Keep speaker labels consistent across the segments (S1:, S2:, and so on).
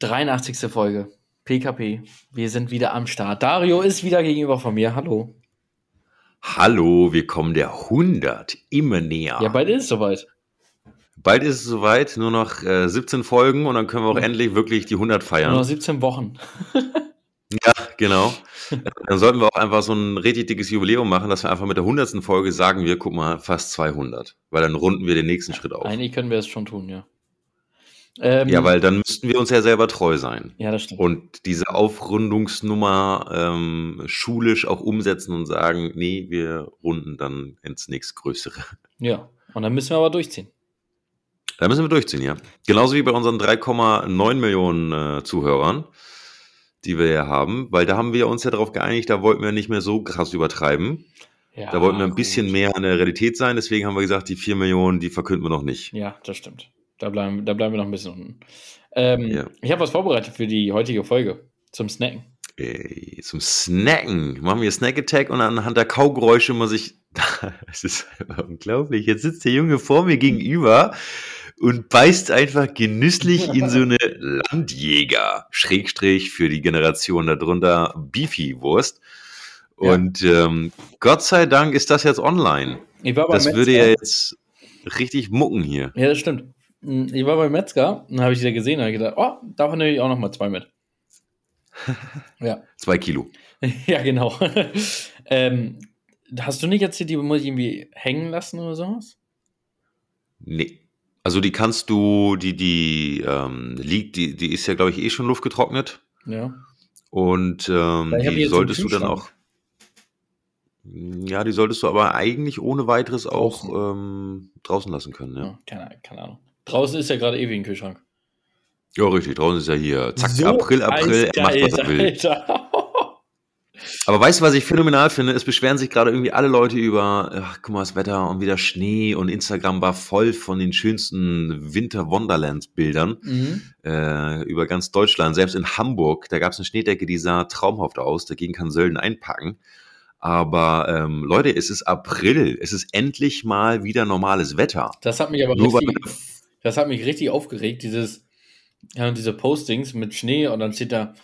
S1: 83. Folge. PKP. Wir sind wieder am Start. Dario ist wieder gegenüber von mir. Hallo.
S2: Hallo, wir kommen der 100 immer näher.
S1: Ja, bald ist es soweit.
S2: Bald ist es soweit, nur noch äh, 17 Folgen und dann können wir auch endlich wirklich die 100 feiern.
S1: Nur noch 17 Wochen.
S2: Ja, genau. Dann sollten wir auch einfach so ein richtig dickes Jubiläum machen, dass wir einfach mit der 100. Folge sagen, wir guck mal, fast 200. Weil dann runden wir den nächsten Schritt auf.
S1: Eigentlich können wir es schon tun, ja.
S2: Ähm, ja, weil dann müssten wir uns ja selber treu sein.
S1: Ja, das stimmt.
S2: Und diese Aufrundungsnummer ähm, schulisch auch umsetzen und sagen, nee, wir runden dann ins nächstgrößere.
S1: Ja, und dann müssen wir aber durchziehen.
S2: Da müssen wir durchziehen, ja. Genauso wie bei unseren 3,9 Millionen äh, Zuhörern die wir ja haben, weil da haben wir uns ja darauf geeinigt, da wollten wir nicht mehr so krass übertreiben. Ja, da wollten wir ein bisschen gut. mehr an der Realität sein, deswegen haben wir gesagt, die 4 Millionen, die verkünden wir noch nicht.
S1: Ja, das stimmt. Da bleiben, da bleiben wir noch ein bisschen unten. Ähm, ja. Ich habe was vorbereitet für die heutige Folge zum Snacken.
S2: Ey, zum Snacken. Machen wir Snack Attack und anhand der Kaugeräusche muss ich. Es ist unglaublich. Jetzt sitzt der Junge vor mir gegenüber und beißt einfach genüsslich in so eine Landjäger, Schrägstrich für die Generation darunter, Beefy-Wurst. Und ja. ähm, Gott sei Dank ist das jetzt online. das würde ja jetzt richtig mucken hier.
S1: Ja, das stimmt. Hm, ich war beim Metzger und habe ich wieder gesehen und habe gedacht, oh, davon nehme ich auch noch mal zwei mit.
S2: ja. Zwei Kilo.
S1: ja, genau. ähm, hast du nicht jetzt hier die muss ich irgendwie hängen lassen oder sowas?
S2: Nee. Also die kannst du, die, die ähm, liegt, die, die ist ja, glaube ich, eh schon luftgetrocknet.
S1: Ja.
S2: Und ähm, die solltest du dann auch. Ja, die solltest du aber eigentlich ohne weiteres auch ähm, draußen lassen können. Ja. ja
S1: keine, keine, Ahnung. Draußen ist ja gerade ewig ein Kühlschrank.
S2: Ja, richtig. Draußen ist ja hier. Zack, so April, April, er macht, was er will. Alter. Aber weißt du, was ich phänomenal finde? Es beschweren sich gerade irgendwie alle Leute über, ach, guck mal, das Wetter und wieder Schnee und Instagram war voll von den schönsten Winter-Wonderlands-Bildern mhm. äh, über ganz Deutschland. Selbst in Hamburg, da gab es eine Schneedecke, die sah traumhaft aus. Dagegen kann Sölden einpacken. Aber ähm, Leute, es ist April. Es ist endlich mal wieder normales Wetter.
S1: Das hat mich aber Nur richtig, das hat mich richtig aufgeregt, dieses, ja, diese Postings mit Schnee und dann steht da,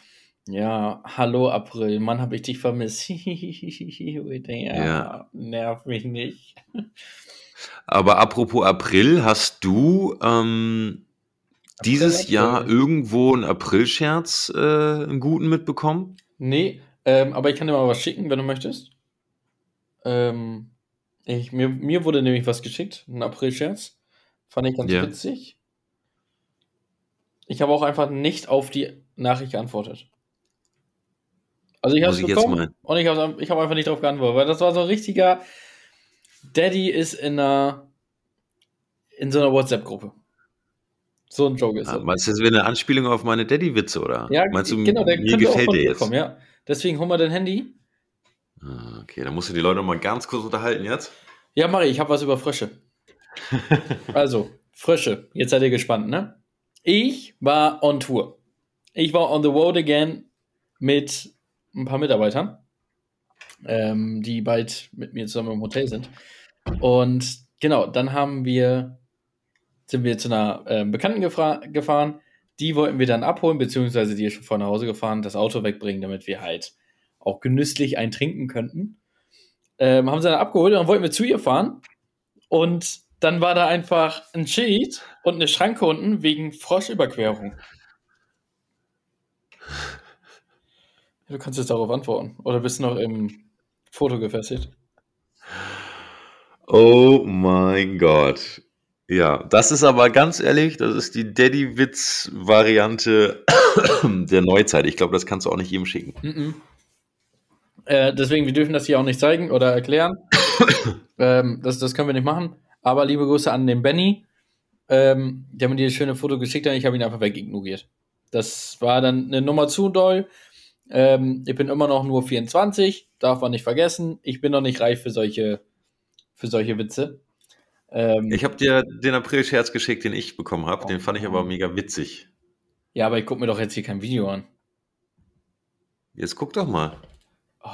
S1: ja, hallo April, Mann, hab ich dich vermisst. ja, ja, nerv mich nicht.
S2: Aber apropos April, hast du ähm, dieses April, Jahr irgendwo einen Aprilscherz, äh, einen guten mitbekommen?
S1: Nee, ähm, aber ich kann dir mal was schicken, wenn du möchtest. Ähm, ich, mir, mir wurde nämlich was geschickt, ein Aprilscherz. Fand ich ganz yeah. witzig. Ich habe auch einfach nicht auf die Nachricht geantwortet. Also ich habe es bekommen und ich habe ich hab einfach nicht darauf geantwortet, weil das war so ein richtiger Daddy ist in einer in so einer WhatsApp-Gruppe. So ein Joke ist
S2: ja, Meinst du, das wäre eine Anspielung auf meine Daddy-Witze, oder?
S1: Ja,
S2: meinst du,
S1: genau, der mir gefällt der jetzt? Kommen, ja. Deswegen hol mal dein Handy.
S2: Ah, okay, dann musst du die Leute mal ganz kurz unterhalten jetzt.
S1: Ja, Mari, ich habe was über Frösche. also, Frösche, jetzt seid ihr gespannt, ne? Ich war on Tour. Ich war on the road again mit ein paar Mitarbeitern, ähm, die bald mit mir zusammen im Hotel sind. Und genau, dann haben wir, sind wir zu einer äh, Bekannten gefahren. Die wollten wir dann abholen, beziehungsweise die ist schon vor nach Hause gefahren, das Auto wegbringen, damit wir halt auch genüsslich ein trinken könnten. Ähm, haben sie dann abgeholt und dann wollten wir zu ihr fahren. Und dann war da einfach ein Schild und eine Schranke unten wegen Froschüberquerung. Du kannst jetzt darauf antworten. Oder bist du noch im Foto gefesselt?
S2: Oh mein Gott. Ja, das ist aber ganz ehrlich, das ist die Daddy-Witz-Variante der Neuzeit. Ich glaube, das kannst du auch nicht jedem schicken. Mm
S1: -mm. Äh, deswegen, wir dürfen das hier auch nicht zeigen oder erklären. ähm, das, das können wir nicht machen. Aber liebe Grüße an den Benny. Ähm, der mir dieses schöne Foto geschickt hat. Ich habe ihn einfach wegignoriert. Das war dann eine Nummer zu doll. Ähm, ich bin immer noch nur 24, darf man nicht vergessen. Ich bin noch nicht reif für solche, für solche Witze.
S2: Ähm, ich habe dir den April-Scherz geschickt, den ich bekommen habe. Den fand ich aber mega witzig.
S1: Ja, aber ich gucke mir doch jetzt hier kein Video an.
S2: Jetzt guck doch mal.
S1: Oh.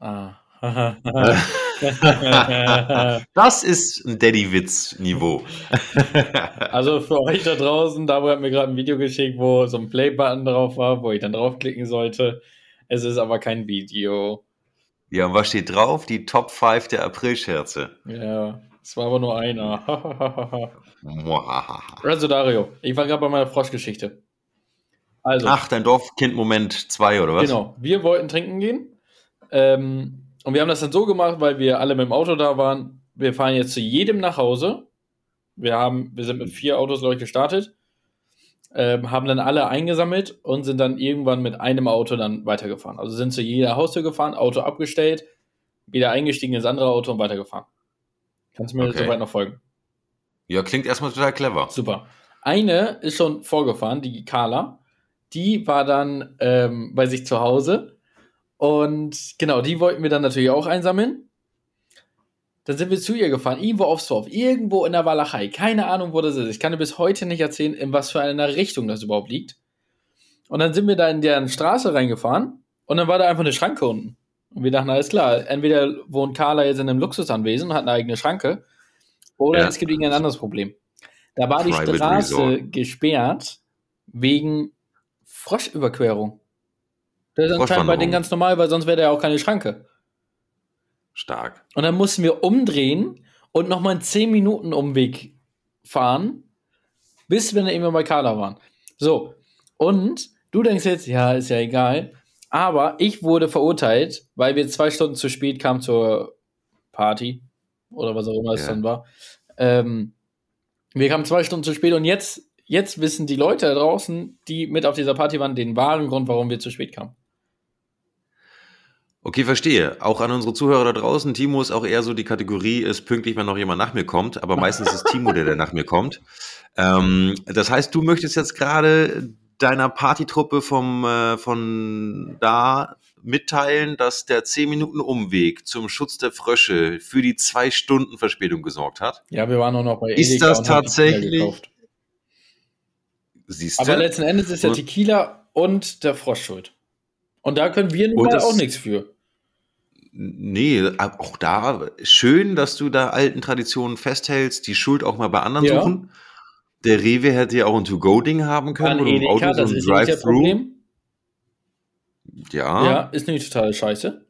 S1: Ah.
S2: das ist ein Daddy-Witz-Niveau.
S1: also für euch da draußen, Dabo hat mir gerade ein Video geschickt, wo so ein Play-Button drauf war, wo ich dann draufklicken sollte. Es ist aber kein Video.
S2: Ja, und was steht drauf? Die Top 5 der April-Scherze.
S1: Ja, es war aber nur einer. also Dario, ich war gerade bei meiner Froschgeschichte.
S2: Also, Ach, dein Dorfkind-Moment 2 oder was?
S1: Genau, wir wollten trinken gehen. Ähm, und wir haben das dann so gemacht, weil wir alle mit dem Auto da waren. Wir fahren jetzt zu jedem nach Hause. Wir, haben, wir sind mit vier Autos, glaube ich, gestartet. Ähm, haben dann alle eingesammelt und sind dann irgendwann mit einem Auto dann weitergefahren. Also sind zu jeder Haustür gefahren, Auto abgestellt, wieder eingestiegen ins andere Auto und weitergefahren. Kannst du mir okay. soweit noch folgen?
S2: Ja, klingt erstmal total clever.
S1: Super. Eine ist schon vorgefahren, die Carla. Die war dann ähm, bei sich zu Hause und genau, die wollten wir dann natürlich auch einsammeln. Dann sind wir zu ihr gefahren, irgendwo aufs Dorf, irgendwo in der Walachei. Keine Ahnung, wo das ist. Ich kann dir bis heute nicht erzählen, in was für einer Richtung das überhaupt liegt. Und dann sind wir da in deren Straße reingefahren und dann war da einfach eine Schranke unten. Und wir dachten, alles klar, entweder wohnt Carla jetzt in einem Luxusanwesen und hat eine eigene Schranke, oder ja. es gibt irgendein anderes Problem. Da war Private die Straße Resort. gesperrt wegen Froschüberquerung. Das ist anscheinend bei denen ganz normal, weil sonst wäre da ja auch keine Schranke.
S2: Stark.
S1: Und dann mussten wir umdrehen und nochmal einen 10 Minuten Umweg fahren, bis wir dann irgendwann bei Carla waren. So. Und du denkst jetzt, ja, ist ja egal. Aber ich wurde verurteilt, weil wir zwei Stunden zu spät kamen zur Party. Oder was auch immer es dann war. Ähm, wir kamen zwei Stunden zu spät und jetzt, jetzt wissen die Leute da draußen, die mit auf dieser Party waren, den wahren Grund, warum wir zu spät kamen.
S2: Okay, verstehe. Auch an unsere Zuhörer da draußen, Timo ist auch eher so die Kategorie, ist pünktlich, wenn noch jemand nach mir kommt, aber meistens ist Timo der, der nach mir kommt. Ähm, das heißt, du möchtest jetzt gerade deiner Partytruppe vom, äh, von da mitteilen, dass der 10 Minuten Umweg zum Schutz der Frösche für die zwei Stunden Verspätung gesorgt hat.
S1: Ja, wir waren auch noch bei
S2: Edeka Ist das tatsächlich?
S1: Siehst du? Aber letzten Endes ist der Tequila und der Frosch schuld. Und da können wir nun auch nichts für.
S2: Nee, auch da schön, dass du da alten Traditionen festhältst, die Schuld auch mal bei anderen ja. suchen. Der Rewe hätte ja auch ein To-Go-Ding haben können.
S1: An Edeka, Auto das so ist Drive nicht Problem.
S2: Ja.
S1: Ja, ist nämlich total scheiße.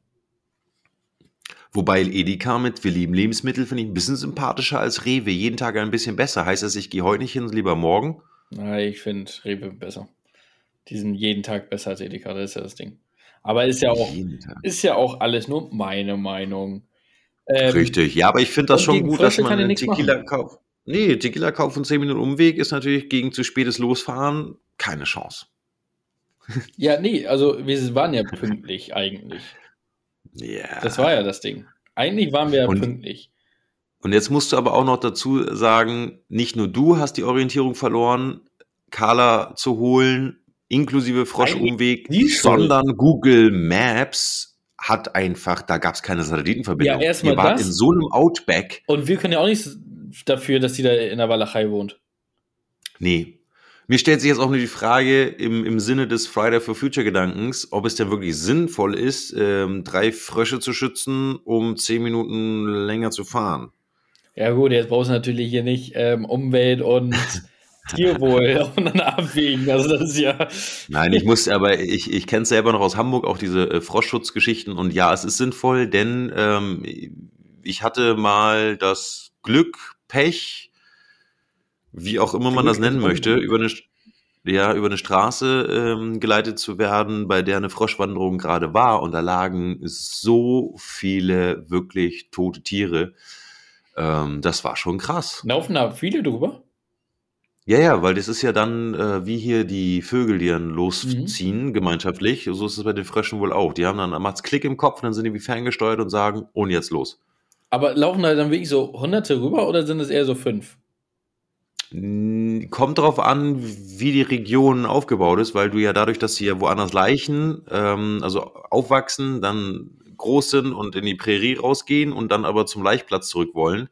S2: Wobei Edeka mit Wir lieben Lebensmittel finde ich ein bisschen sympathischer als Rewe. Jeden Tag ein bisschen besser. Heißt das, ich gehe heute nicht hin, lieber morgen?
S1: Nein, ich finde Rewe besser. Die sind jeden Tag besser als Edeka, das ist ja das Ding. Aber ist ja auch, ist ja auch alles nur meine Meinung.
S2: Ähm, Richtig, ja, aber ich finde das schon gut, dass man einen Tequila kauft. Nee, Tequila kaufen und 10 Minuten Umweg ist natürlich gegen zu spätes Losfahren keine Chance.
S1: Ja, nee, also wir waren ja pünktlich eigentlich.
S2: Ja.
S1: Das war ja das Ding. Eigentlich waren wir ja und, pünktlich.
S2: Und jetzt musst du aber auch noch dazu sagen, nicht nur du hast die Orientierung verloren, Carla zu holen, inklusive Froschumweg, sondern Google Maps hat einfach, da gab es keine Satellitenverbindung.
S1: Ja, erstmal
S2: das. in so einem Outback.
S1: Und wir können ja auch nicht dafür, dass die da in der Walachei wohnt.
S2: Nee. Mir stellt sich jetzt auch nur die Frage im, im Sinne des Friday for Future Gedankens, ob es denn wirklich sinnvoll ist, ähm, drei Frösche zu schützen, um zehn Minuten länger zu fahren.
S1: Ja gut, jetzt brauchst du natürlich hier nicht ähm, Umwelt und Tierwohl aufeinander abwägen. Also das ist ja.
S2: Nein, ich muss, aber ich, ich kenne es selber noch aus Hamburg, auch diese äh, Froschschutzgeschichten. Und ja, es ist sinnvoll, denn ähm, ich hatte mal das Glück, Pech, wie auch immer man das nennen möchte, über eine, ja, über eine Straße ähm, geleitet zu werden, bei der eine Froschwanderung gerade war. Und da lagen so viele wirklich tote Tiere. Ähm, das war schon krass.
S1: Laufen da viele drüber?
S2: Ja, ja, weil das ist ja dann äh, wie hier die Vögel, die dann losziehen, mhm. gemeinschaftlich. So ist es bei den Fröschen wohl auch. Die haben dann, macht's Klick im Kopf, dann sind die wie ferngesteuert und sagen, und jetzt los.
S1: Aber laufen da dann wirklich so Hunderte rüber oder sind es eher so fünf?
S2: Kommt darauf an, wie die Region aufgebaut ist, weil du ja dadurch, dass sie ja woanders Leichen, ähm, also aufwachsen, dann groß sind und in die Prärie rausgehen und dann aber zum Laichplatz zurück wollen,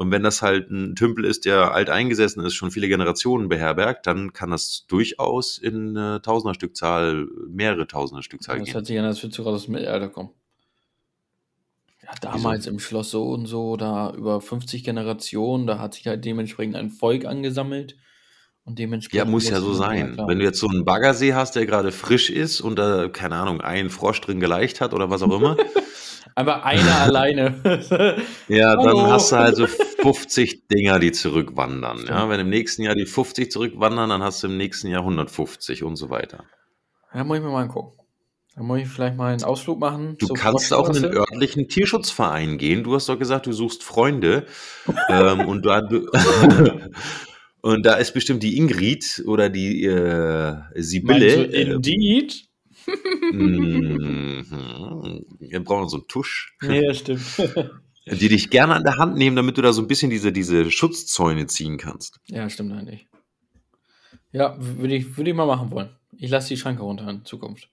S2: und wenn das halt ein Tümpel ist, der alt eingesessen ist, schon viele Generationen beherbergt, dann kann das durchaus in äh, Tausender Stückzahl, mehrere Tausender Stückzahl
S1: das gehen. Das hört sich an, als würdest du aus dem Mittelalter kommen. Ja, damals Wieso? im Schloss so und so, da über 50 Generationen, da hat sich halt dementsprechend ein Volk angesammelt. Und dementsprechend.
S2: Ja, muss ja so sein. Wenn du jetzt so einen Baggersee hast, der gerade frisch ist und da, keine Ahnung, ein Frosch drin geleicht hat oder was auch immer.
S1: Einfach einer alleine.
S2: ja, dann Hallo. hast du halt so 50 Dinger, die zurückwandern. Ja, wenn im nächsten Jahr die 50 zurückwandern, dann hast du im nächsten Jahr 150 und so weiter.
S1: Ja, muss ich mir mal angucken. Dann muss ich vielleicht mal einen Ausflug machen.
S2: Du kannst auch in den örtlichen Tierschutzverein gehen. Du hast doch gesagt, du suchst Freunde. ähm, und, da, und da ist bestimmt die Ingrid oder die äh, Sibylle.
S1: Meinst du ähm, Indeed?
S2: Mhm. Wir brauchen so einen Tusch.
S1: Ja, stimmt.
S2: Die dich gerne an der Hand nehmen, damit du da so ein bisschen diese, diese Schutzzäune ziehen kannst.
S1: Ja, stimmt eigentlich. Ja, würde ich, würd ich mal machen wollen. Ich lasse die Schranke runter in Zukunft.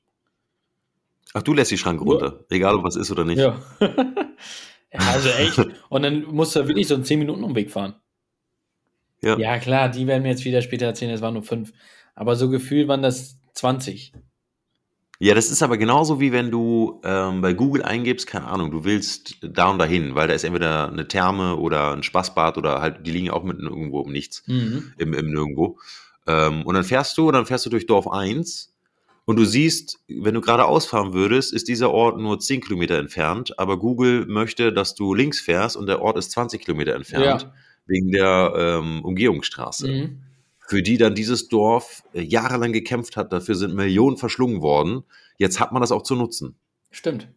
S2: Ach, du lässt die Schranke ja. runter, egal ob was ist oder nicht.
S1: Ja. ja, also echt. Und dann musst du wirklich so einen 10 Minuten Umweg fahren. Ja. ja, klar, die werden mir jetzt wieder später erzählen, es waren nur 5. Aber so gefühlt waren das 20.
S2: Ja, das ist aber genauso wie wenn du ähm, bei Google eingibst, keine Ahnung, du willst da und dahin, weil da ist entweder eine Therme oder ein Spaßbad oder halt, die liegen auch mitten irgendwo um nichts, mhm. im, im Nirgendwo. Ähm, und dann fährst du und dann fährst du durch Dorf 1 und du siehst, wenn du geradeaus fahren würdest, ist dieser Ort nur 10 Kilometer entfernt, aber Google möchte, dass du links fährst und der Ort ist 20 Kilometer entfernt, ja. wegen der ähm, Umgehungsstraße. Mhm für die dann dieses Dorf äh, jahrelang gekämpft hat. Dafür sind Millionen verschlungen worden. Jetzt hat man das auch zu nutzen.
S1: Stimmt.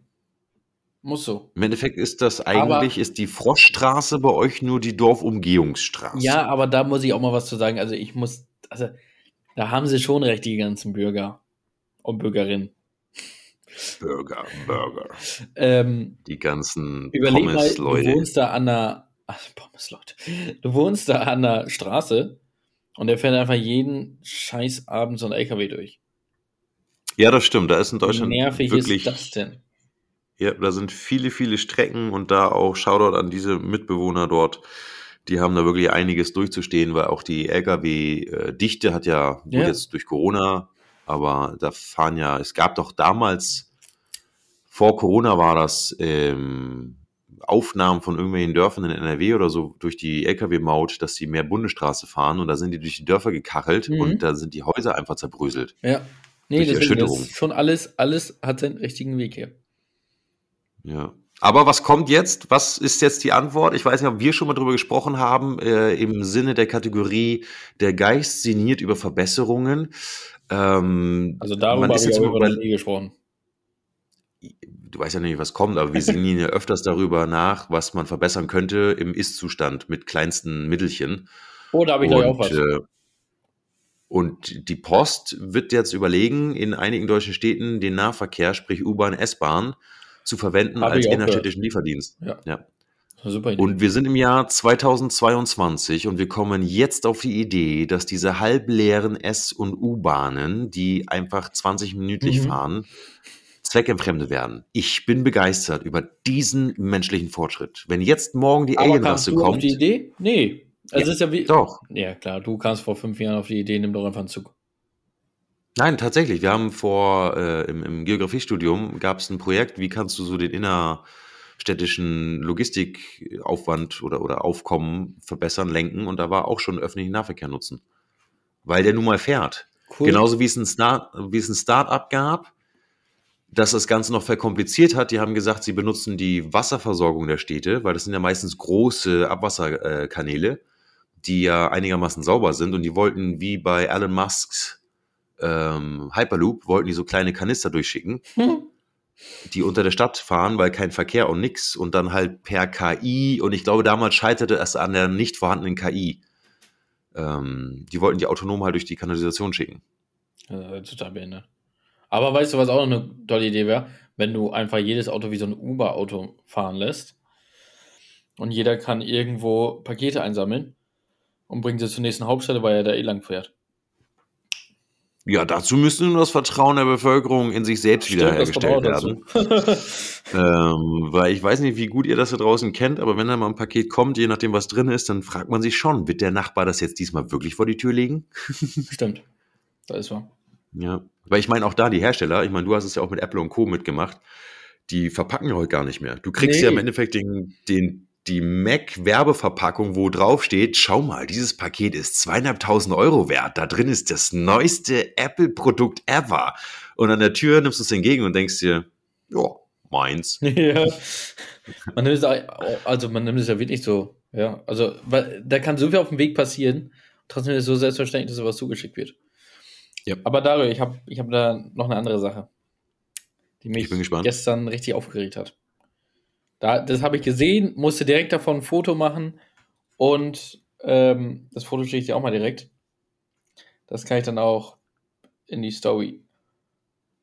S1: Muss so.
S2: Im Endeffekt ist das eigentlich, aber, ist die Froschstraße bei euch nur die Dorfumgehungsstraße.
S1: Ja, aber da muss ich auch mal was zu sagen. Also ich muss, also da haben sie schon recht, die ganzen Bürger und Bürgerinnen.
S2: Bürger, Bürger. Ähm, die ganzen
S1: Pommes-Leute. Du wohnst da an der, ach, Pommes-Leute. Du wohnst da an der Straße und er fährt einfach jeden scheiß Abend so ein LKW durch.
S2: Ja, das stimmt. Da ist in Deutschland
S1: Wie nervig wirklich, ist das denn?
S2: Ja, da sind viele, viele Strecken und da auch Shoutout an diese Mitbewohner dort. Die haben da wirklich einiges durchzustehen, weil auch die LKW-Dichte hat ja, ja. jetzt durch Corona, aber da fahren ja, es gab doch damals, vor Corona war das, ähm, Aufnahmen von irgendwelchen Dörfern in NRW oder so durch die Lkw-Maut, dass sie mehr Bundesstraße fahren und da sind die durch die Dörfer gekachelt mhm. und da sind die Häuser einfach zerbröselt.
S1: Ja. Nee, das ist schon alles, alles hat seinen richtigen Weg hier.
S2: Ja. Aber was kommt jetzt? Was ist jetzt die Antwort? Ich weiß nicht, ob wir schon mal drüber gesprochen haben, äh, im Sinne der Kategorie, der Geist sinniert über Verbesserungen.
S1: Ähm, also darüber habe ich jetzt über nie gesprochen
S2: du weißt ja nicht, was kommt, aber wir singen ja öfters darüber nach, was man verbessern könnte im Ist-Zustand mit kleinsten Mittelchen.
S1: Oh, da habe ich gleich auch was. Äh,
S2: und die Post wird jetzt überlegen, in einigen deutschen Städten den Nahverkehr, sprich U-Bahn, S-Bahn, zu verwenden Hab als innerstädtischen Lieferdienst.
S1: Ja. ja.
S2: Super Idee. Und wir sind im Jahr 2022 und wir kommen jetzt auf die Idee, dass diese halbleeren S- und U-Bahnen, die einfach 20 minütlich mhm. fahren, zweckentfremde werden. Ich bin begeistert über diesen menschlichen Fortschritt. Wenn jetzt morgen die Alienrasse kommt. Auf
S1: die Idee? Nee.
S2: Also ja, ist ja wie, doch.
S1: Ja, klar, du kamst vor fünf Jahren auf die Idee, nimm doch einfach einen Zug.
S2: Nein, tatsächlich. Wir haben vor, äh, im, im Geografiestudium gab es ein Projekt, wie kannst du so den innerstädtischen Logistikaufwand oder, oder Aufkommen verbessern, lenken und da war auch schon öffentlichen Nahverkehr nutzen. Weil der nun mal fährt. Cool. Genauso wie es ein, Start, wie es ein Start-up gab, das das Ganze noch verkompliziert hat. Die haben gesagt, sie benutzen die Wasserversorgung der Städte, weil das sind ja meistens große Abwasserkanäle, die ja einigermaßen sauber sind. Und die wollten, wie bei Elon Musks ähm, Hyperloop, wollten die so kleine Kanister durchschicken, hm. die unter der Stadt fahren, weil kein Verkehr und nix. Und dann halt per KI. Und ich glaube, damals scheiterte es an der nicht vorhandenen KI. Ähm, die wollten die autonom halt durch die Kanalisation schicken.
S1: Ja, total behindert. Aber weißt du, was auch eine tolle Idee wäre? Wenn du einfach jedes Auto wie so ein Uber-Auto fahren lässt und jeder kann irgendwo Pakete einsammeln und bringt sie zur nächsten Hauptstelle, weil er da eh lang fährt.
S2: Ja, dazu müsste nur das Vertrauen der Bevölkerung in sich selbst Stimmt, wiederhergestellt werden. ähm, weil ich weiß nicht, wie gut ihr das da draußen kennt, aber wenn da mal ein Paket kommt, je nachdem, was drin ist, dann fragt man sich schon, wird der Nachbar das jetzt diesmal wirklich vor die Tür legen?
S1: Stimmt. Da ist wahr.
S2: Ja, weil ich meine auch da die Hersteller, ich meine, du hast es ja auch mit Apple und Co. mitgemacht, die verpacken ja heute gar nicht mehr. Du kriegst nee. ja im Endeffekt den, den, die Mac-Werbeverpackung, wo drauf steht, schau mal, dieses Paket ist zweieinhalbtausend Euro wert. Da drin ist das neueste Apple-Produkt ever. Und an der Tür nimmst du es entgegen und denkst dir, ja, meins. Ja.
S1: Man nimmt es, also man nimmt es ja wirklich so, ja. Also, weil da kann so viel auf dem Weg passieren. Trotzdem ist es so selbstverständlich, dass sowas zugeschickt wird. Ja. Aber Dario, ich habe ich hab da noch eine andere Sache, die mich gestern richtig aufgeregt hat. Da, das habe ich gesehen, musste direkt davon ein Foto machen und ähm, das Foto schicke ich dir auch mal direkt. Das kann ich dann auch in die Story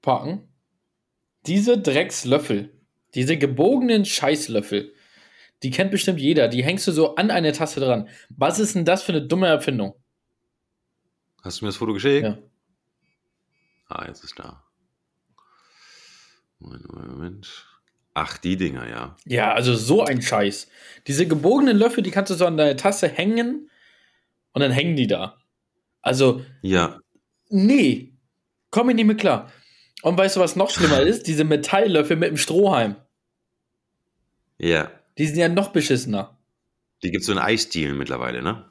S1: packen. Diese Dreckslöffel, diese gebogenen Scheißlöffel, die kennt bestimmt jeder. Die hängst du so an eine Tasse dran. Was ist denn das für eine dumme Erfindung?
S2: Hast du mir das Foto geschickt? Ja. Ah, jetzt ist da. Moment, Moment. Ach, die Dinger, ja.
S1: Ja, also so ein Scheiß. Diese gebogenen Löffel, die kannst du so an deine Tasse hängen und dann hängen die da. Also.
S2: Ja.
S1: Nee. Komm ich nicht mehr klar. Und weißt du, was noch schlimmer ist? Diese Metalllöffel mit dem Strohhalm.
S2: Ja.
S1: Die sind ja noch beschissener.
S2: Die gibt es so in Eisdielen mittlerweile, ne?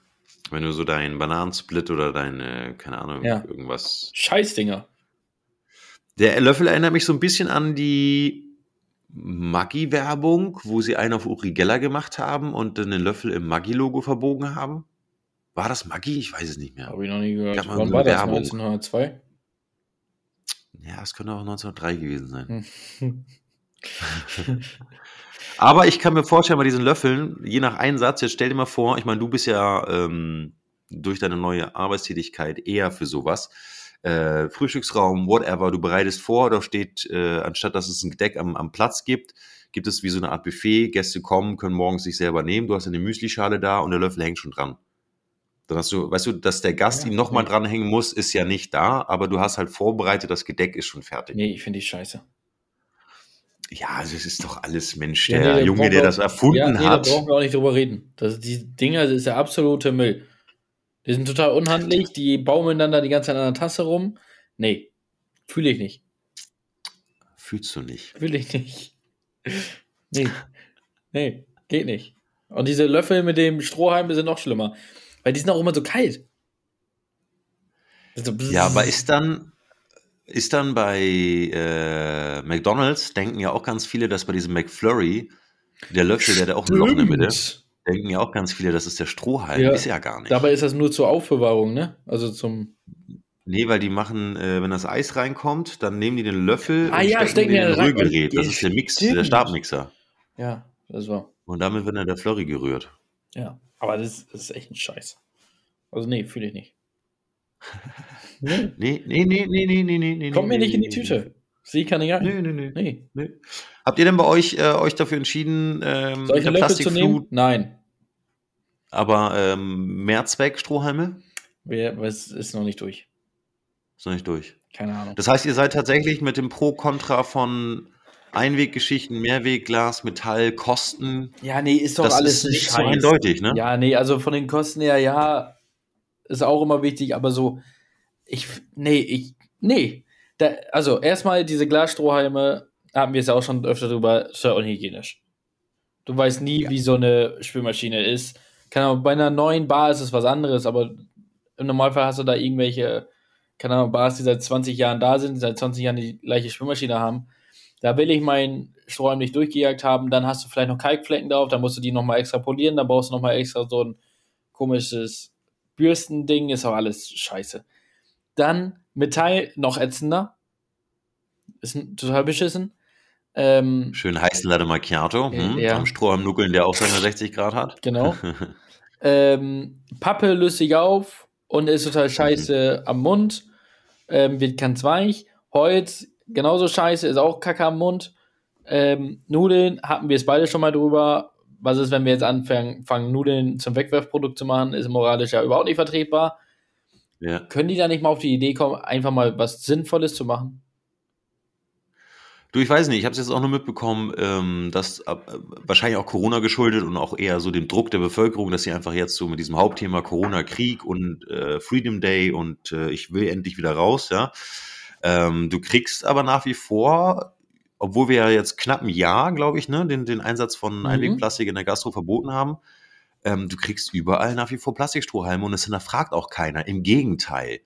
S2: Wenn du so deinen Bananensplit oder deine, keine Ahnung, ja. irgendwas.
S1: Scheißdinger.
S2: Der Löffel erinnert mich so ein bisschen an die Maggi-Werbung, wo sie einen auf Uri Geller gemacht haben und dann den Löffel im Maggi-Logo verbogen haben. War das Maggi? Ich weiß es nicht mehr.
S1: Habe ich noch nie gehört. Wann war das? 1902?
S2: Ja, es könnte auch 1903 gewesen sein. Aber ich kann mir vorstellen, bei diesen Löffeln, je nach Einsatz, jetzt stell dir mal vor, ich meine, du bist ja ähm, durch deine neue Arbeitstätigkeit eher für sowas. Äh, Frühstücksraum, whatever, du bereitest vor, da steht, äh, anstatt dass es ein Gedeck am, am Platz gibt, gibt es wie so eine Art Buffet, Gäste kommen, können morgens sich selber nehmen, du hast eine Müslischale da und der Löffel hängt schon dran. Dann hast du, weißt du, dass der Gast ja, ihn nochmal nee. dranhängen muss, ist ja nicht da, aber du hast halt vorbereitet, das Gedeck ist schon fertig.
S1: Nee, ich finde die scheiße.
S2: Ja, also es ist doch alles Mensch, der ja, nee, Junge, der das erfunden ja, nee, hat.
S1: Da brauchen wir auch nicht drüber reden. Das, die Dinger, das ist der absolute Müll. Die sind total unhandlich, die baumeln dann da die ganze Zeit an der Tasse rum. Nee, fühle ich nicht.
S2: Fühlst du nicht?
S1: Fühle ich nicht. Nee, nee, geht nicht. Und diese Löffel mit dem Strohhalm sind noch schlimmer. Weil die sind auch immer so kalt.
S2: So, ja, aber ist dann, ist dann bei äh, McDonalds, denken ja auch ganz viele, dass bei diesem McFlurry, der Löffel, der hat auch ein Loch in der Mitte, denken ja auch ganz viele, das ist der Strohhalm. Ja. Ist ja gar nicht.
S1: Dabei ist das nur zur Aufbewahrung, ne? Also zum.
S2: Nee, weil die machen, äh, wenn das Eis reinkommt, dann nehmen die den Löffel
S1: ah, und ja, stecken
S2: den in Rührgerät. Das ist der Mix, der Stabmixer.
S1: Ja, das war.
S2: Und damit wird dann der Flurry gerührt.
S1: Ja. Aber das, das ist echt ein Scheiß. Also nee, fühle ich nicht. nee.
S2: nee, nee, nee, nee, nee, nee, nee.
S1: Kommt mir nicht in die Tüte. Sie kann nicht
S2: rein. Nee, nee, nee, nee. Habt ihr denn bei euch äh, euch dafür entschieden, ähm,
S1: Solche Löffel zu nehmen? Nein.
S2: Aber ähm, Mehrzweck-Strohhalme?
S1: Es ist noch nicht durch.
S2: Ist noch nicht durch.
S1: Keine Ahnung.
S2: Das heißt, ihr seid tatsächlich mit dem Pro-Kontra von Einweggeschichten, Mehrwegglas, Metall, Kosten.
S1: Ja, nee, ist doch das alles
S2: ist nicht so eindeutig, ne?
S1: Ja, nee, also von den Kosten her, ja, ist auch immer wichtig, aber so, ich, nee, ich, nee. Da, also erstmal diese Glasstrohhalme, haben wir es ja auch schon öfter drüber, ja unhygienisch. Du weißt nie, ja. wie so eine Spülmaschine ist. Keine Ahnung, bei einer neuen Bar ist es was anderes, aber im Normalfall hast du da irgendwelche, keine Ahnung, Bars, die seit 20 Jahren da sind, die seit 20 Jahren die gleiche Spülmaschine haben da will ich meinen Strohhalm nicht durchgejagt haben, dann hast du vielleicht noch Kalkflecken drauf, dann musst du die nochmal extra polieren, dann brauchst du nochmal extra so ein komisches Bürstending, ist auch alles scheiße. Dann Metall noch ätzender. Ist total beschissen. Ähm,
S2: Schön heißen Latte Macchiato. Hm, ja. Am Strohhalm nuckeln, der auch seine 60 Grad hat.
S1: Genau. ähm, Pappe löst sich auf und ist total scheiße mhm. am Mund. Ähm, wird ganz weich. Holz genauso scheiße, ist auch Kacke am Mund. Ähm, Nudeln hatten wir es beide schon mal drüber. Was ist, wenn wir jetzt anfangen, fangen, Nudeln zum Wegwerfprodukt zu machen, ist moralisch ja überhaupt nicht vertretbar. Ja. Können die da nicht mal auf die Idee kommen, einfach mal was Sinnvolles zu machen?
S2: Du, ich weiß nicht, ich habe es jetzt auch nur mitbekommen, ähm, dass äh, wahrscheinlich auch Corona geschuldet und auch eher so dem Druck der Bevölkerung, dass sie einfach jetzt so mit diesem Hauptthema Corona-Krieg und äh, Freedom Day und äh, ich will endlich wieder raus, ja, ähm, du kriegst aber nach wie vor obwohl wir ja jetzt knapp ein Jahr, glaube ich, ne, den, den Einsatz von mhm. Einwegplastik in der Gastro verboten haben, ähm, du kriegst überall nach wie vor Plastikstrohhalme und es hinterfragt auch keiner. Im Gegenteil.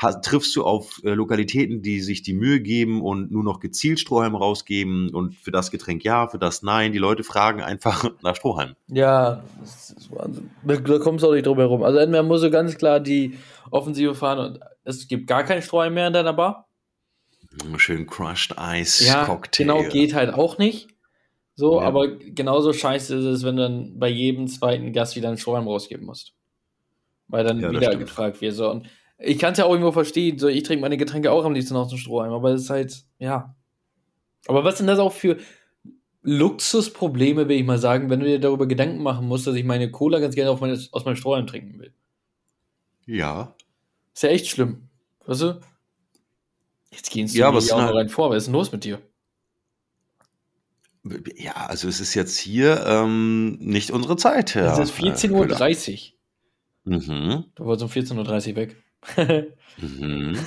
S2: Ha, triffst du auf äh, Lokalitäten, die sich die Mühe geben und nur noch gezielt Strohhalme rausgeben und für das Getränk ja, für das nein. Die Leute fragen einfach nach Strohhalmen.
S1: Ja, das ist Wahnsinn. Da, kommst du auch nicht drum herum. Also entweder muss du ganz klar die Offensive fahren und es gibt gar keinen Strohhalm mehr in deiner Bar.
S2: Schön Crushed Ice
S1: ja, Cocktail. Genau, geht halt auch nicht. So, ja. aber genauso scheiße ist es, wenn du dann bei jedem zweiten Gast wieder einen Strohhalm rausgeben musst. Weil dann ja, wieder gefragt wird. So. Und ich kann es ja auch irgendwo verstehen. So, ich trinke meine Getränke auch am liebsten aus dem Strohhalm, aber es ist halt, ja. Aber was sind das auch für Luxusprobleme, will ich mal sagen, wenn du dir darüber Gedanken machen musst, dass ich meine Cola ganz gerne meine, aus meinem Strohhalm trinken will?
S2: Ja.
S1: Ist ja echt schlimm. Weißt du? Jetzt gehen sie ja, auch noch rein vor. Was ist denn los mit dir?
S2: Ja, also es ist jetzt hier ähm, nicht unsere Zeit. Ja,
S1: es ist 14.30 Uhr. Mhm. Du wolltest um 14.30 Uhr weg. mhm.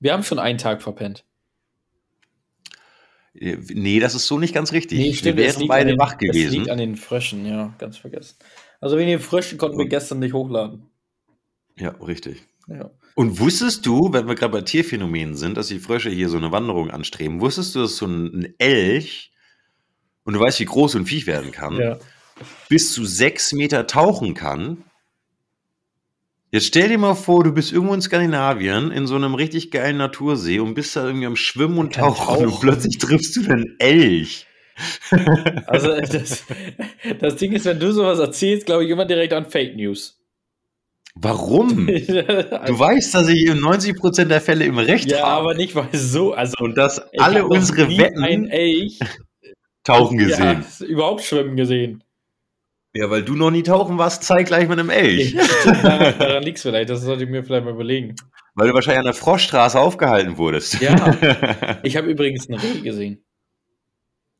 S1: Wir haben schon einen Tag verpennt.
S2: Äh, nee, das ist so nicht ganz richtig. Nee, stimmt, wir wären beide den, wach gewesen. Das liegt
S1: an den Fröschen, ja, ganz vergessen. Also wegen den Fröschen konnten wir gestern nicht hochladen.
S2: Ja, richtig. Ja. Und wusstest du, wenn wir gerade bei Tierphänomenen sind, dass die Frösche hier so eine Wanderung anstreben, wusstest du, dass so ein Elch, und du weißt, wie groß so ein Viech werden kann, ja. bis zu sechs Meter tauchen kann? Jetzt stell dir mal vor, du bist irgendwo in Skandinavien in so einem richtig geilen Natursee und bist da irgendwie am Schwimmen und Tauchen und plötzlich triffst du einen Elch.
S1: Also das, das Ding ist, wenn du sowas erzählst, glaube ich immer direkt an Fake News.
S2: Warum? du weißt, dass ich in 90% der Fälle im Recht
S1: ja, habe. Ja, aber nicht weil so. Also,
S2: und dass alle unsere Wetten
S1: ein Elch
S2: tauchen gesehen.
S1: Ja, überhaupt schwimmen gesehen.
S2: Ja, weil du noch nie tauchen warst, zeig gleich mit einem Elch.
S1: daran, daran liegt es vielleicht, das sollte ich mir vielleicht mal überlegen.
S2: Weil du wahrscheinlich an der Froschstraße aufgehalten wurdest.
S1: Ja. Ich habe übrigens ein Reh gesehen.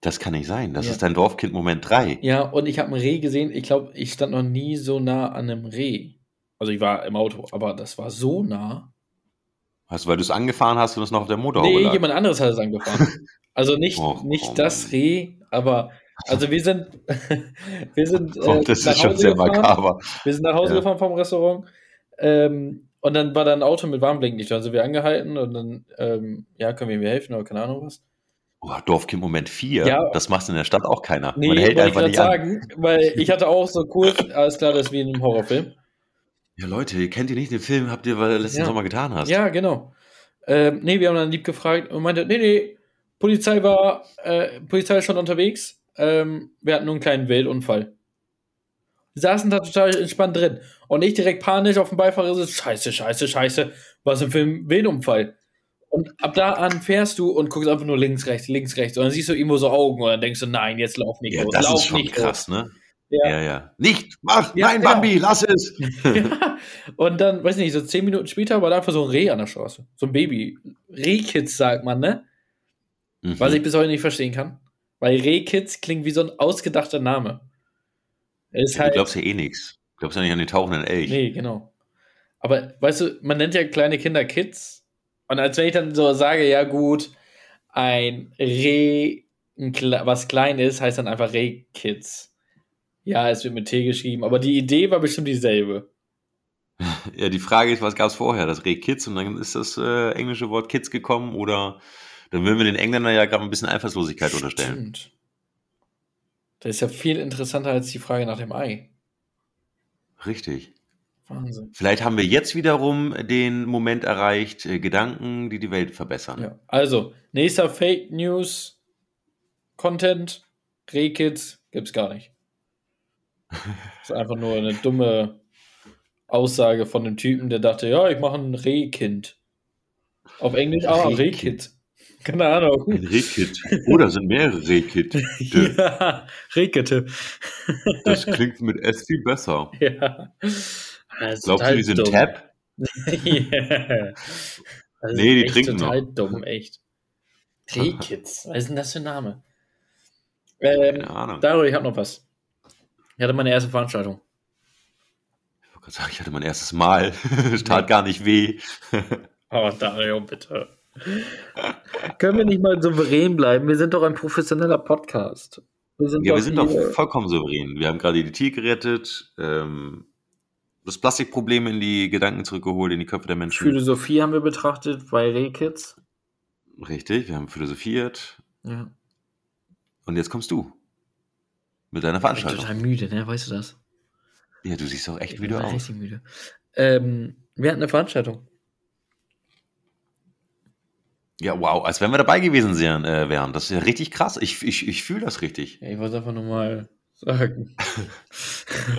S2: Das kann nicht sein. Das ja. ist dein Dorfkind Moment 3.
S1: Ja, und ich habe ein Reh gesehen. Ich glaube, ich stand noch nie so nah an einem Reh. Also ich war im Auto, aber das war so nah.
S2: Hast du, weil du es angefahren hast und es noch auf der Motorhaube
S1: Nee, lag? jemand anderes hat es angefahren. Also nicht, oh, nicht oh das Reh, aber also wir sind, wir sind
S2: äh, oh, das ist schon sehr gefahren. makaber.
S1: Wir sind nach Hause ja. gefahren vom Restaurant ähm, und dann war da ein Auto mit Warnblinklicht. Also wir angehalten und dann, ähm, ja, können wir ihm helfen oder keine Ahnung was.
S2: Oh, Dorfkind Moment 4, ja. das macht in der Stadt auch keiner.
S1: Nee, Man hält einfach nicht sagen, an. weil ich hatte auch so kurz, alles klar, das ist wie in einem Horrorfilm.
S2: Ja, Leute, kennt ihr nicht den Film, habt ihr, weil du letzten ja. Sommer getan hast?
S1: Ja, genau. Ähm, nee, wir haben dann lieb gefragt und meinte, nee, nee, Polizei war, äh, Polizei ist schon unterwegs. Ähm, wir hatten nur einen kleinen Weltunfall. Wir saßen da total entspannt drin. Und ich direkt panisch auf dem Beifahrersitz, scheiße, scheiße, scheiße, was denn für ein Weltunfall? Und ab da an fährst du und guckst einfach nur links, rechts, links, rechts. Und dann siehst du irgendwo so Augen und dann denkst du, nein, jetzt lauf nicht
S2: ja, los. Das lauf ist schon nicht krass, los. ne? Ja. ja, ja. Nicht, mach, ja, nein, genau. Bambi, lass es.
S1: ja. Und dann, weiß nicht, so zehn Minuten später war da einfach so ein Reh an der Straße. So ein Baby. Rehkids sagt man, ne? Mhm. Was ich bis heute nicht verstehen kann. Weil Rehkids klingt wie so ein ausgedachter Name.
S2: Ist ja, halt, du glaubst ja eh nichts. Du glaubst ja nicht an den tauchenden Elch.
S1: Nee, genau. Aber weißt du, man nennt ja kleine Kinder Kids. Und als wenn ich dann so sage, ja gut, ein Reh, ein, was klein ist, heißt dann einfach Rehkids. Ja, es wird mit T geschrieben, aber die Idee war bestimmt dieselbe.
S2: Ja, die Frage ist, was gab es vorher? Das Reh Kids und dann ist das äh, englische Wort Kids gekommen oder dann würden wir den Engländern ja gerade ein bisschen Einfallslosigkeit unterstellen. Stimmt.
S1: Das ist ja viel interessanter als die Frage nach dem Ei.
S2: Richtig.
S1: Wahnsinn.
S2: Vielleicht haben wir jetzt wiederum den Moment erreicht, äh, Gedanken, die die Welt verbessern.
S1: Ja. Also, nächster Fake News Content, Rehkids gibt's gar nicht. Das ist einfach nur eine dumme Aussage von einem Typen, der dachte, ja, ich mache ein Rehkind. Auf Englisch, ah, Rehkid. Keine Ahnung.
S2: Ein Rehkid. Oder oh, sind mehrere Rehkid.
S1: ja, Rehkette.
S2: Das klingt mit S viel besser.
S1: Ja.
S2: Glaubst du, die sind dumm. Tab?
S1: yeah.
S2: nee, die trinken
S1: total
S2: noch.
S1: dumm, echt. Rehkids. Was ist denn das für ein Name? Ähm, Keine Ahnung. Dario, ich habe noch was. Ich hatte meine erste Veranstaltung.
S2: Ich wollte gerade sagen, ich hatte mein erstes Mal. Es tat nee. gar nicht weh.
S1: oh, Dario, bitte. Können wir nicht mal souverän bleiben? Wir sind doch ein professioneller Podcast.
S2: Wir ja, wir sind doch vollkommen souverän. Wir haben gerade die Tier gerettet, ähm, das Plastikproblem in die Gedanken zurückgeholt, in die Köpfe der Menschen.
S1: Philosophie haben wir betrachtet bei Rehkids.
S2: Richtig, wir haben philosophiert.
S1: Ja.
S2: Und jetzt kommst du. Mit deiner Veranstaltung.
S1: Ich bin total müde, ne? Weißt du das?
S2: Ja, du siehst auch echt müde aus. Richtig müde.
S1: Ähm, wir hatten eine Veranstaltung.
S2: Ja, wow, als wenn wir dabei gewesen wären. Äh, wären. Das ist ja richtig krass. Ich, ich, ich fühle das richtig.
S1: Ja, ich wollte einfach nur mal sagen.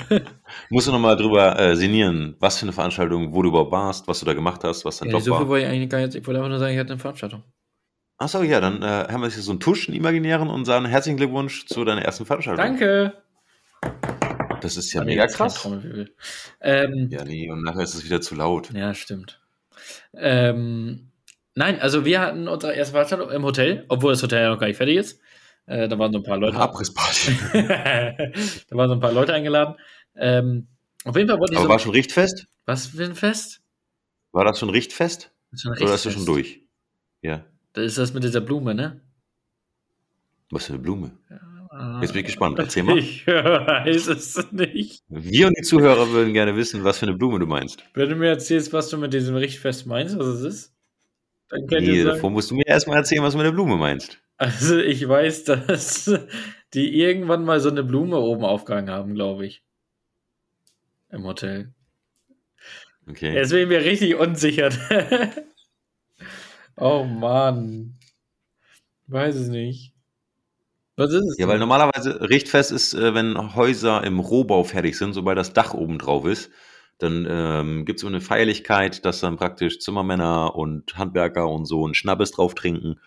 S2: Musst du nochmal drüber äh, sinnieren, was für eine Veranstaltung, wo du überhaupt warst, was du da gemacht hast, was dein
S1: ja, Job so war. Wollte ich, eigentlich gar nicht, ich wollte einfach nur sagen, ich hatte eine Veranstaltung.
S2: Achso, ja, dann äh, haben wir jetzt hier so einen Tusch, einen imaginären und sagen herzlichen Glückwunsch zu deiner ersten Veranstaltung.
S1: Danke.
S2: Das ist ja mega krass. Ähm, ja, nee, und nachher ist es wieder zu laut.
S1: Ja, stimmt. Ähm, nein, also wir hatten unsere erste Veranstaltung im Hotel, obwohl das Hotel ja noch gar nicht fertig ist. Äh, da waren so ein paar Leute.
S2: Abrissparty.
S1: da waren so ein paar Leute eingeladen. Ähm, auf jeden Fall
S2: wollte ich. Aber so war schon Richtfest?
S1: Was für ein Fest?
S2: War das schon Richtfest? Das schon Oder ist das schon durch? Ja.
S1: Das ist das mit dieser Blume, ne?
S2: Was für eine Blume? Ja. Jetzt bin ich gespannt. Erzähl mal.
S1: Ich weiß es nicht.
S2: Wir und die Zuhörer würden gerne wissen, was für eine Blume du meinst.
S1: Wenn du mir erzählst, was du mit diesem Richtfest meinst, was es ist,
S2: dann könnt nee, sagen, davor musst du mir erstmal erzählen, was du mit der Blume meinst.
S1: Also ich weiß, dass die irgendwann mal so eine Blume oben aufgehangen haben, glaube ich. Im Hotel.
S2: Okay.
S1: Jetzt bin ich mir richtig unsicher. oh Mann. Weiß es nicht.
S2: Was ist es? Ja, weil normalerweise Richtfest ist, äh, wenn Häuser im Rohbau fertig sind, sobald das Dach oben drauf ist, dann ähm, gibt es eine Feierlichkeit, dass dann praktisch Zimmermänner und Handwerker und so einen Schnappes drauf trinken,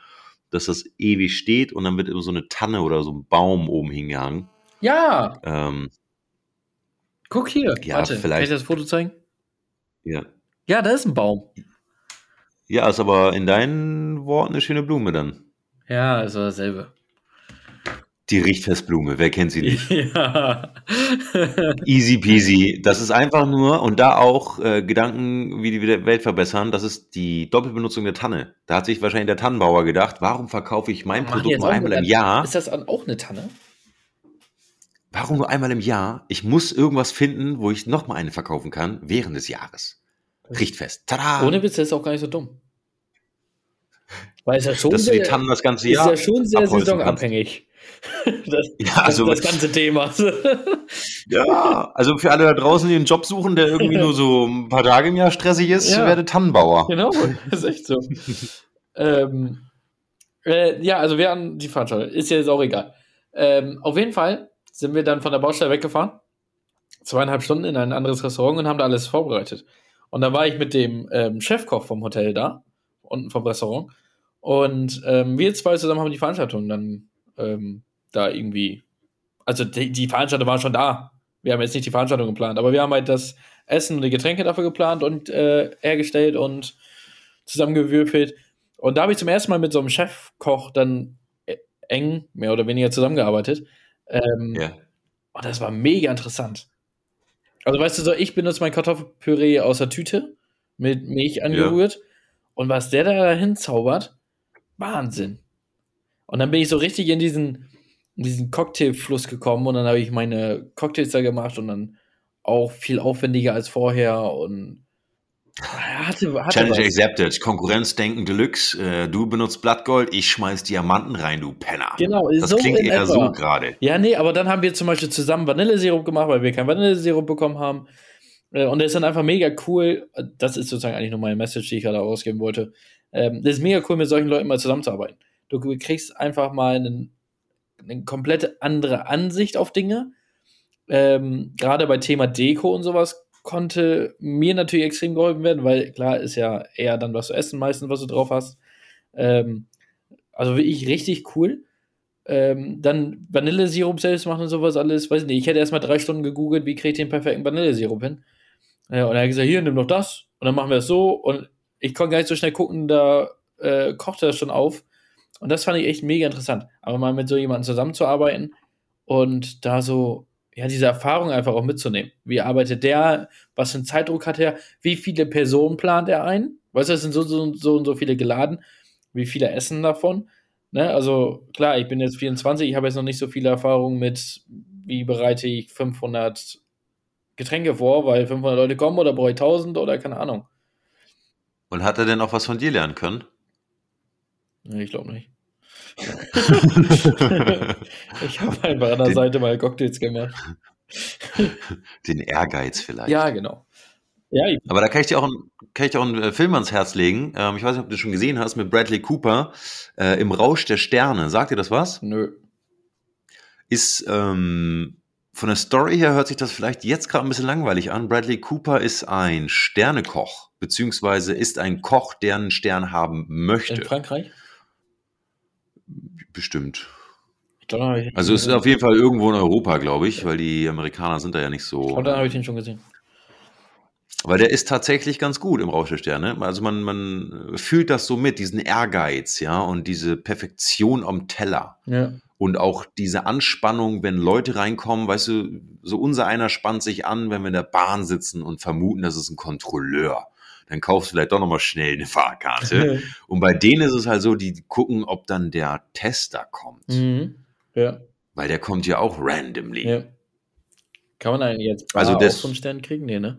S2: dass das ewig steht und dann wird immer so eine Tanne oder so ein Baum oben hingehangen.
S1: Ja.
S2: Ähm,
S1: Guck hier.
S2: Ja, Warte, vielleicht.
S1: kann ich das Foto zeigen?
S2: Ja.
S1: Ja, da ist ein Baum.
S2: Ja, ist aber in deinen Worten eine schöne Blume dann.
S1: Ja, ist dasselbe.
S2: Die Richtfestblume, wer kennt sie nicht? Ja. Easy peasy. Das ist einfach nur, und da auch äh, Gedanken, wie die Welt verbessern, das ist die Doppelbenutzung der Tanne. Da hat sich wahrscheinlich der Tannenbauer gedacht, warum verkaufe ich mein Ach, Produkt nur einmal im Jahr?
S1: Ist das auch eine Tanne?
S2: Warum nur einmal im Jahr? Ich muss irgendwas finden, wo ich nochmal eine verkaufen kann, während des Jahres. Richtfest.
S1: Tada! Ohne Witz, das ist auch gar nicht so dumm. Weil es ja schon
S2: sehr, das ganze Jahr
S1: ist ja schon sehr saisonabhängig.
S2: Das, ja, also,
S1: das, das ganze Thema.
S2: ja, also für alle da draußen, die einen Job suchen, der irgendwie nur so ein paar Tage im Jahr stressig ist, ja. werde Tannenbauer.
S1: Genau, das ist echt so. ähm, äh, ja, also wir haben die Veranstaltung, ist ja jetzt auch egal. Ähm, auf jeden Fall sind wir dann von der Baustelle weggefahren, zweieinhalb Stunden in ein anderes Restaurant und haben da alles vorbereitet. Und da war ich mit dem ähm, Chefkoch vom Hotel da, unten vom Restaurant. Und ähm, wir zwei zusammen haben die Veranstaltung dann ähm, da irgendwie. Also die, die Veranstaltung war schon da. Wir haben jetzt nicht die Veranstaltung geplant, aber wir haben halt das Essen und die Getränke dafür geplant und äh, hergestellt und zusammengewürfelt. Und da habe ich zum ersten Mal mit so einem Chefkoch dann äh, eng, mehr oder weniger zusammengearbeitet. Ähm,
S2: yeah.
S1: Und das war mega interessant. Also weißt du so, ich benutze mein Kartoffelpüree aus der Tüte mit Milch angerührt. Ja. Und was der da hinzaubert, Wahnsinn. Und dann bin ich so richtig in diesen, in diesen Cocktailfluss gekommen und dann habe ich meine Cocktails da gemacht und dann auch viel aufwendiger als vorher und
S2: hatte, hatte Challenge was. accepted. Konkurrenzdenken Deluxe. Äh, du benutzt Blattgold, ich schmeiß Diamanten rein, du Penner.
S1: Genau,
S2: das so klingt eher etwa. so gerade.
S1: Ja, nee, aber dann haben wir zum Beispiel zusammen Vanillesirup gemacht, weil wir kein Vanillesirup bekommen haben. Äh, und das ist dann einfach mega cool. Das ist sozusagen eigentlich nur meine Message, die ich gerade ausgeben wollte. Ähm, das ist mega cool, mit solchen Leuten mal zusammenzuarbeiten. Du kriegst einfach mal einen, eine komplette andere Ansicht auf Dinge. Ähm, Gerade bei Thema Deko und sowas konnte mir natürlich extrem geholfen werden, weil klar ist ja eher dann was zu essen meistens, was du drauf hast. Ähm, also wirklich richtig cool. Ähm, dann Vanillesirup selbst machen und sowas alles, weiß ich nicht. Ich hätte erstmal drei Stunden gegoogelt, wie kriege ich den perfekten Vanillesirup hin. Ja, und er hat gesagt, hier, nimm doch das. Und dann machen wir es so. Und ich konnte gar nicht so schnell gucken, da äh, kochte das schon auf. Und das fand ich echt mega interessant. Aber mal mit so jemandem zusammenzuarbeiten und da so, ja, diese Erfahrung einfach auch mitzunehmen. Wie arbeitet der? Was für einen Zeitdruck hat er? Wie viele Personen plant er ein? Weißt du, es sind so, so, so und so viele geladen. wie viele essen davon. Ne? Also klar, ich bin jetzt 24, ich habe jetzt noch nicht so viele Erfahrungen mit, wie bereite ich 500 Getränke vor, weil 500 Leute kommen oder brauche ich 1000 oder keine Ahnung.
S2: Und hat er denn auch was von dir lernen können?
S1: Nee, ich glaube nicht. ich habe einfach an der Den, Seite mal Cocktails gemacht.
S2: Den Ehrgeiz vielleicht.
S1: Ja, genau.
S2: Ja, Aber da kann ich dir auch, ein, kann ich dir auch einen äh, Film ans Herz legen. Ähm, ich weiß nicht, ob du schon gesehen hast, mit Bradley Cooper äh, im Rausch der Sterne. Sagt dir das was?
S1: Nö.
S2: Ist ähm, von der Story her hört sich das vielleicht jetzt gerade ein bisschen langweilig an. Bradley Cooper ist ein Sternekoch, beziehungsweise ist ein Koch, der einen Stern haben möchte.
S1: In Frankreich?
S2: Bestimmt. Also es ist auf jeden Fall irgendwo in Europa, glaube ich, weil die Amerikaner sind da ja nicht so.
S1: Und dann habe ich den schon gesehen.
S2: Weil der ist tatsächlich ganz gut im Rausch der Sterne. Also man, man fühlt das so mit, diesen Ehrgeiz, ja, und diese Perfektion am Teller.
S1: Ja.
S2: Und auch diese Anspannung, wenn Leute reinkommen, weißt du, so unser einer spannt sich an, wenn wir in der Bahn sitzen und vermuten, das ist ein Kontrolleur. Dann kaufst du vielleicht doch nochmal schnell eine Fahrkarte. und bei denen ist es halt so, die gucken, ob dann der Tester kommt.
S1: Mhm. Ja.
S2: Weil der kommt ja auch randomly.
S1: Ja. Kann man eigentlich jetzt
S2: also das,
S1: so einen Stern kriegen? Nee, ne?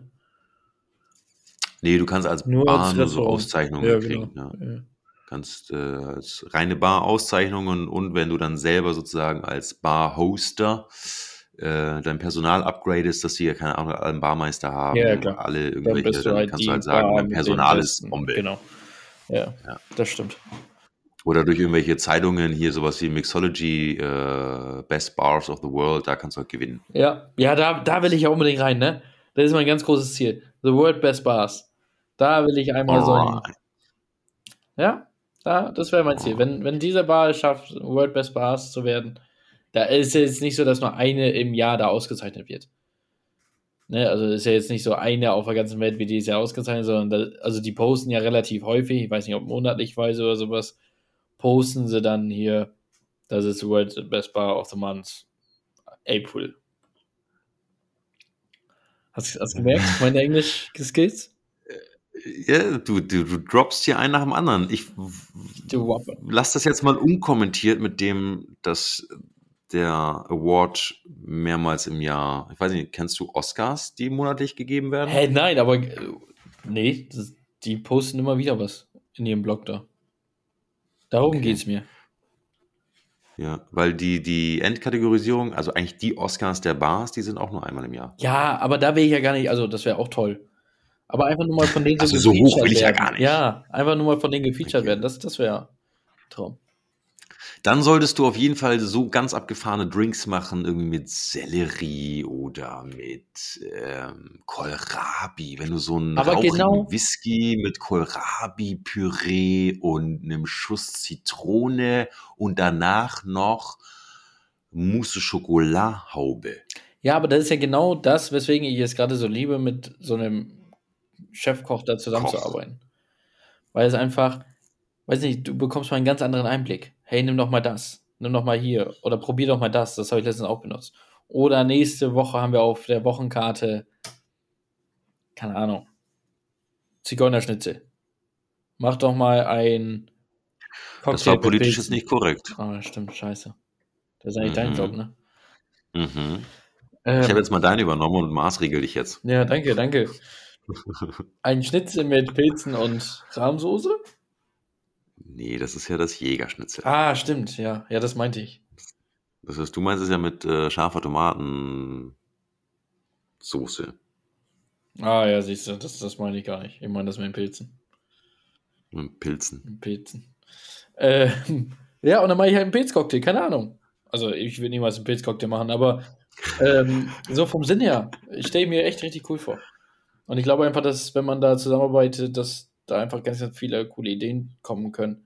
S2: Nee, du kannst als
S1: nur
S2: Bar
S1: als
S2: nur so Auszeichnungen
S1: ja,
S2: kriegen.
S1: Genau.
S2: Ja. Ja. Kannst äh, als reine Bar-Auszeichnungen und wenn du dann selber sozusagen als Bar-Hoster äh, dein Personal upgradest, dass sie ja keine Ahnung, einen Barmeister haben,
S1: ja, klar.
S2: alle irgendwelche, dann,
S1: dann
S2: halt kannst du halt sagen, mein Personal ist Bombe.
S1: Genau. Ja, ja, das stimmt.
S2: Oder durch irgendwelche Zeitungen hier sowas wie Mixology, äh, Best Bars of the World, da kannst du halt gewinnen.
S1: Ja, ja, da, da will ich ja unbedingt rein, ne? Das ist mein ganz großes Ziel. The World Best Bars. Da will ich einmal oh. so. Ja, da, das wäre mein Ziel. Wenn, wenn diese Bar es schafft, World Best Bars zu werden, da ist es jetzt nicht so, dass nur eine im Jahr da ausgezeichnet wird. Ne, also ist ja jetzt nicht so eine auf der ganzen Welt, wie die ist ja ausgezeichnet, sondern da, also die posten ja relativ häufig, ich weiß nicht, ob monatlich weise oder sowas, posten sie dann hier, das ist World Best Bar of the Month, April. Hast du gemerkt, meine Englisch-Skills?
S2: Ja, du, du, du droppst hier einen nach dem anderen. Ich lass das jetzt mal unkommentiert mit dem, dass der Award mehrmals im Jahr, ich weiß nicht, kennst du Oscars, die monatlich gegeben werden?
S1: Hä, hey, nein, aber nee, das, die posten immer wieder was in ihrem Blog da. Darum okay. es mir.
S2: Ja, weil die, die Endkategorisierung, also eigentlich die Oscars der Bars, die sind auch nur einmal im Jahr.
S1: Ja, aber da wäre ich ja gar nicht, also das wäre auch toll. Aber einfach nur mal von denen
S2: also so hoch will ich
S1: werden.
S2: ja gar nicht.
S1: Ja, einfach nur mal von denen gefeatured okay. werden. Das, das wäre Traum.
S2: Dann solltest du auf jeden Fall so ganz abgefahrene Drinks machen, irgendwie mit Sellerie oder mit ähm, Kohlrabi. Wenn du so einen
S1: Aber genau,
S2: Whisky mit Kohlrabi-Püree und einem Schuss Zitrone und danach noch Mousse Schokoladhaube.
S1: Ja, aber das ist ja genau das, weswegen ich es gerade so liebe, mit so einem Chefkoch da zusammenzuarbeiten. Koch. Weil es einfach, weiß nicht, du bekommst mal einen ganz anderen Einblick. Hey, nimm doch mal das, nimm doch mal hier oder probier doch mal das. Das habe ich letztens auch benutzt. Oder nächste Woche haben wir auf der Wochenkarte, keine Ahnung, Zigeunerschnitzel. Mach doch mal ein
S2: Cocktail Das war politisch jetzt nicht korrekt.
S1: Ah, stimmt, scheiße. Das ist eigentlich mhm. dein Job, ne?
S2: Mhm. Ähm, ich habe jetzt mal deinen übernommen und maßregel dich jetzt.
S1: Ja, danke, danke. Ein Schnitzel mit Pilzen und Rahmsoße?
S2: Nee, das ist ja das Jägerschnitzel.
S1: Ah, stimmt, ja. Ja, das meinte ich.
S2: Das heißt, du meinst es ja mit äh, scharfer Tomatensoße.
S1: Ah, ja, siehst du, das, das meine ich gar nicht. Ich meine das mit den Pilzen.
S2: Mit Pilzen.
S1: Mit Pilzen. Äh, ja, und dann mache ich halt einen Pilzcocktail, keine Ahnung. Also, ich will niemals einen Pilzcocktail machen, aber ähm, so vom Sinn her, ich stelle mir echt richtig cool vor. Und ich glaube einfach, dass wenn man da zusammenarbeitet, dass da einfach ganz, ganz viele coole Ideen kommen können.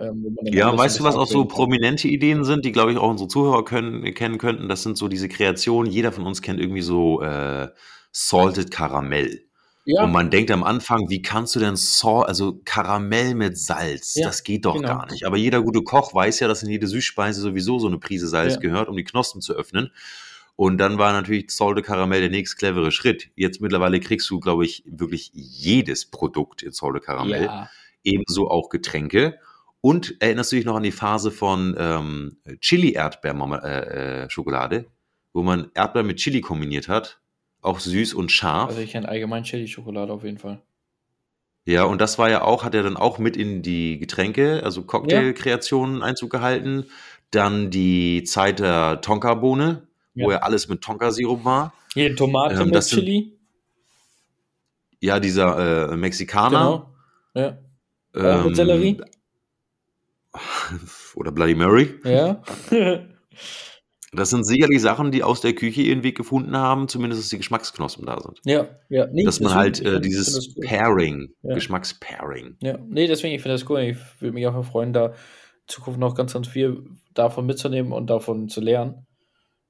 S2: Ähm, ja, weißt du, was auch so prominente Ideen sind, die, glaube ich, auch unsere Zuhörer können, kennen könnten? Das sind so diese Kreationen. Jeder von uns kennt irgendwie so äh, Salted Karamell. Ja. Und man denkt am Anfang, wie kannst du denn Salt, also Karamell mit Salz? Ja, das geht doch genau. gar nicht. Aber jeder gute Koch weiß ja, dass in jede Süßspeise sowieso so eine Prise Salz ja. gehört, um die Knospen zu öffnen. Und dann war natürlich Salted Karamell der nächst clevere Schritt. Jetzt mittlerweile kriegst du, glaube ich, wirklich jedes Produkt in Salted Karamell. Ebenso auch Getränke. Und erinnerst du dich noch an die Phase von ähm, Chili-Erdbeer-Schokolade, äh, äh, wo man Erdbeer mit Chili kombiniert hat? Auch süß und scharf.
S1: Also ich kenne allgemein Chili-Schokolade auf jeden Fall.
S2: Ja, und das war ja auch, hat er dann auch mit in die Getränke, also Cocktailkreationen Einzug gehalten. Dann die Zeit der Tonka-Bohne, ja. wo ja alles mit Tonka-Sirup war.
S1: Hier Tomate ähm, mit Chili.
S2: Ja, dieser äh, Mexikaner.
S1: Genau. Ja. Ähm, mit Sellerie.
S2: Oder Bloody Mary.
S1: Ja.
S2: Das sind sicherlich Sachen, die aus der Küche ihren Weg gefunden haben, zumindest dass die Geschmacksknospen da sind.
S1: Ja, ja.
S2: Nee, dass man halt äh, dieses Pairing, ja. Geschmackspairing.
S1: Ja, nee, deswegen, ich finde das cool. Ich würde mich auch freuen, da in Zukunft noch ganz, ganz viel davon mitzunehmen und davon zu lernen.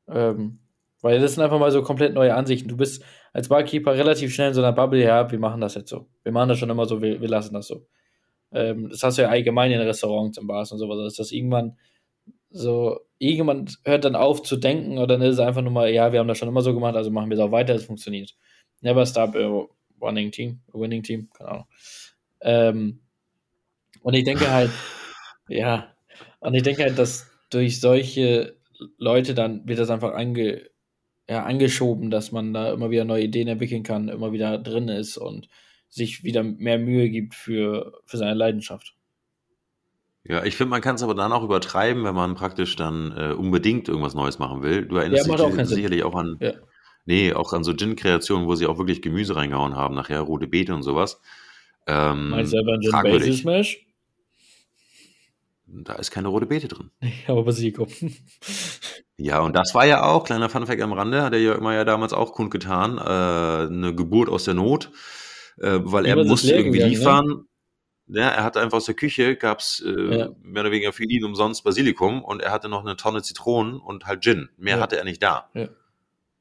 S1: Ähm, weil das sind einfach mal so komplett neue Ansichten. Du bist als Barkeeper relativ schnell in so einer Bubble, ja, wir machen das jetzt so. Wir machen das schon immer so, wir, wir lassen das so. Ähm, das hast du ja allgemein in Restaurants, in Bars und sowas, dass das irgendwann so, irgendjemand hört dann auf zu denken oder dann ist es einfach nur mal, ja, wir haben das schon immer so gemacht, also machen wir es auch weiter, es funktioniert. Never stop a running team, a winning team, keine Ahnung. Ähm, und ich denke halt, ja, und ich denke halt, dass durch solche Leute dann wird das einfach ange, ja, angeschoben, dass man da immer wieder neue Ideen entwickeln kann, immer wieder drin ist und sich wieder mehr Mühe gibt für, für seine Leidenschaft.
S2: Ja, ich finde, man kann es aber dann auch übertreiben, wenn man praktisch dann äh, unbedingt irgendwas Neues machen will. Du erinnerst ja, dich auch sicherlich auch an, ja. nee, auch an so Gin-Kreationen, wo sie auch wirklich Gemüse reingehauen haben, nachher rote Beete und sowas. Ähm,
S1: Meinst du selber einen Gin Smash?
S2: Da ist keine rote Beete drin.
S1: Nee, aber Basilikum.
S2: ja, und das war ja auch, kleiner Funfact am Rande, hat er ja immer ja damals auch kundgetan, äh, eine Geburt aus der Not, äh, weil er musste irgendwie gegangen, ne? liefern. Ne? Ja, er hatte einfach aus der Küche, gab es äh, ja. mehr oder weniger für ihn umsonst Basilikum und er hatte noch eine Tonne Zitronen und halt Gin. Mehr ja. hatte er nicht da. Ja.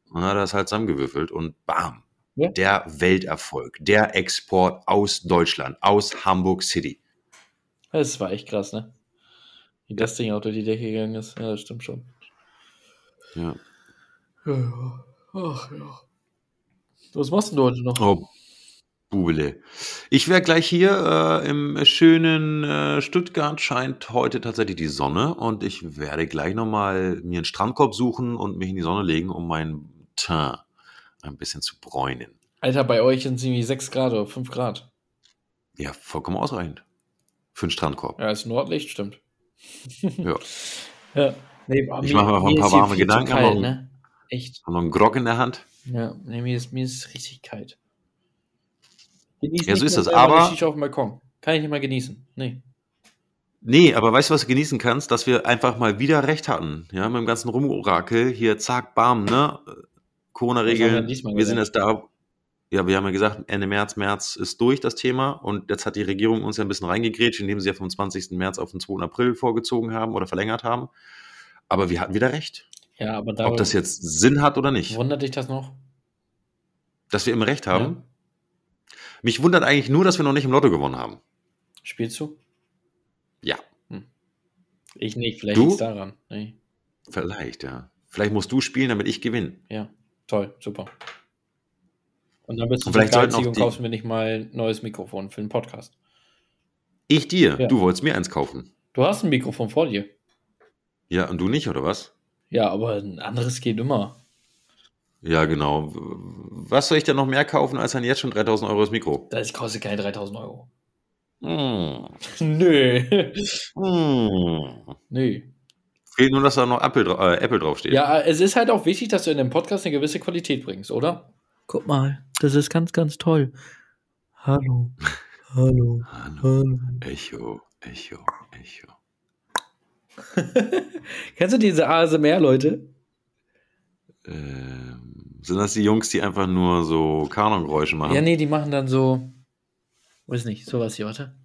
S2: Und dann hat er das halt zusammengewürfelt und bam, der Welterfolg, der Export aus Deutschland, aus Hamburg City.
S1: Das war echt krass, ne? Wie das Ding auch durch die Decke gegangen ist. Ja, das stimmt schon.
S2: Ja.
S1: Ja, Ach ja. Was machst du heute noch?
S2: Oh, Bubele. Ich wäre gleich hier äh, im schönen äh, Stuttgart scheint heute tatsächlich die Sonne und ich werde gleich nochmal mir einen Strandkorb suchen und mich in die Sonne legen, um mein Teint ein bisschen zu bräunen.
S1: Alter, bei euch sind es irgendwie 6 Grad oder 5 Grad.
S2: Ja, vollkommen ausreichend. Für einen Strandkorb.
S1: Ja, ist Nordlicht, stimmt.
S2: ja.
S1: ja. Nee,
S2: ich mache mir noch ein paar warme Gedanken.
S1: Kalt, ne? Echt.
S2: Habe noch einen Grog in der Hand.
S1: Ja, nee, mir ist, mir ist richtig kalt.
S2: Genieß ja, so ist das. Aber.
S1: auf dem Balkon. Kann ich nicht mal genießen. Nee.
S2: Nee, aber weißt du, was du genießen kannst? Dass wir einfach mal wieder recht hatten. Ja, mit dem ganzen Rumorakel. Hier, zack, bam, ne? Corona-Regeln. Wir, wir sind jetzt da. Ja, wir haben ja gesagt, Ende März, März ist durch das Thema. Und jetzt hat die Regierung uns ja ein bisschen reingegrätscht, indem sie ja vom 20. März auf den 2. April vorgezogen haben oder verlängert haben. Aber wir hatten wieder recht.
S1: Ja, aber
S2: Ob das jetzt Sinn hat oder nicht.
S1: Wundert dich das noch?
S2: Dass wir immer recht haben? Ja. Mich wundert eigentlich nur, dass wir noch nicht im Lotto gewonnen haben.
S1: Spielst du?
S2: Ja.
S1: Hm. Ich nicht, vielleicht liegt daran. Nee.
S2: Vielleicht, ja. Vielleicht musst du spielen, damit ich gewinne.
S1: Ja, toll, super. Und dann bist du
S2: und vielleicht
S1: geizig und kaufst mir nicht mal ein neues Mikrofon für den Podcast.
S2: Ich dir? Ja. Du wolltest mir eins kaufen.
S1: Du hast ein Mikrofon vor dir.
S2: Ja, und du nicht, oder was?
S1: Ja, aber ein anderes geht immer.
S2: Ja, genau. Was soll ich denn noch mehr kaufen als ein jetzt schon 3000 Euro das Mikro?
S1: Das kostet keine 3000 Euro.
S2: Hm.
S1: Nö.
S2: Hm.
S1: Nö.
S2: Fehlt nur, dass da noch Apple, äh, Apple draufsteht.
S1: Ja, es ist halt auch wichtig, dass du in dem Podcast eine gewisse Qualität bringst, oder? Guck mal, das ist ganz, ganz toll. Hallo. Hallo.
S2: Hallo. Hallo. Echo, Echo, Echo.
S1: Kennst du diese ASMR-Leute?
S2: Ähm, sind das die Jungs, die einfach nur so Kanongeräusche machen?
S1: Ja, nee, die machen dann so. Weiß nicht, sowas hier, warte.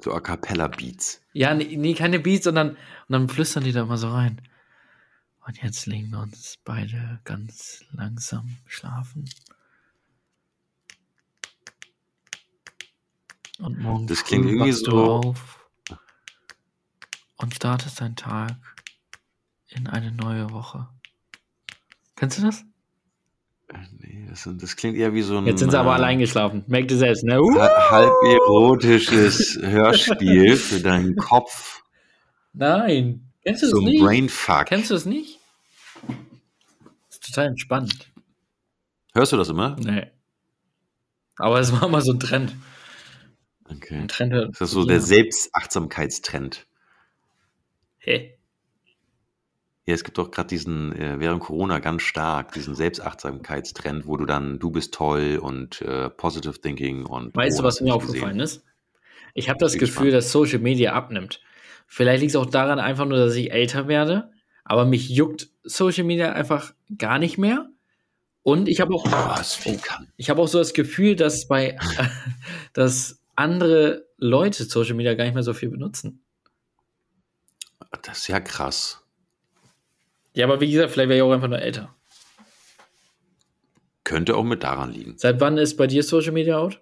S2: So A Cappella Beats.
S1: Ja, nee, nee, keine Beats, sondern und dann flüstern die da immer so rein. Und jetzt legen wir uns beide ganz langsam schlafen. Und morgen
S2: das klingt irgendwie so.
S1: Auf und startest deinen Tag in eine neue Woche. Kennst du das?
S2: Nee, das, das, klingt eher wie so ein.
S1: Jetzt sind sie aber äh, allein geschlafen. Merkt ihr selbst, ne? Uh!
S2: Halb erotisches Hörspiel für deinen Kopf.
S1: Nein. Kennst du
S2: so
S1: das nicht?
S2: Brainfuck.
S1: Kennst du das nicht? Das ist total entspannt.
S2: Hörst du das immer?
S1: Nee. Aber es war mal so ein Trend.
S2: Okay.
S1: Ein Trend
S2: das ist so der Selbstachtsamkeitstrend.
S1: Hä?
S2: Ja, es gibt doch gerade diesen, äh, während Corona ganz stark, diesen Selbstachtsamkeitstrend, wo du dann, du bist toll und äh, Positive Thinking und.
S1: Weißt du, was mir aufgefallen ist? Ich habe das Gefühl, spannend. dass Social Media abnimmt. Vielleicht liegt es auch daran einfach nur, dass ich älter werde, aber mich juckt Social Media einfach gar nicht mehr. Und ich habe auch,
S2: oh,
S1: ich habe auch so das Gefühl, dass bei, dass andere Leute Social Media gar nicht mehr so viel benutzen.
S2: Das ist ja krass.
S1: Ja, aber wie gesagt, vielleicht wäre ich auch einfach nur älter.
S2: Könnte auch mit daran liegen.
S1: Seit wann ist bei dir Social Media out?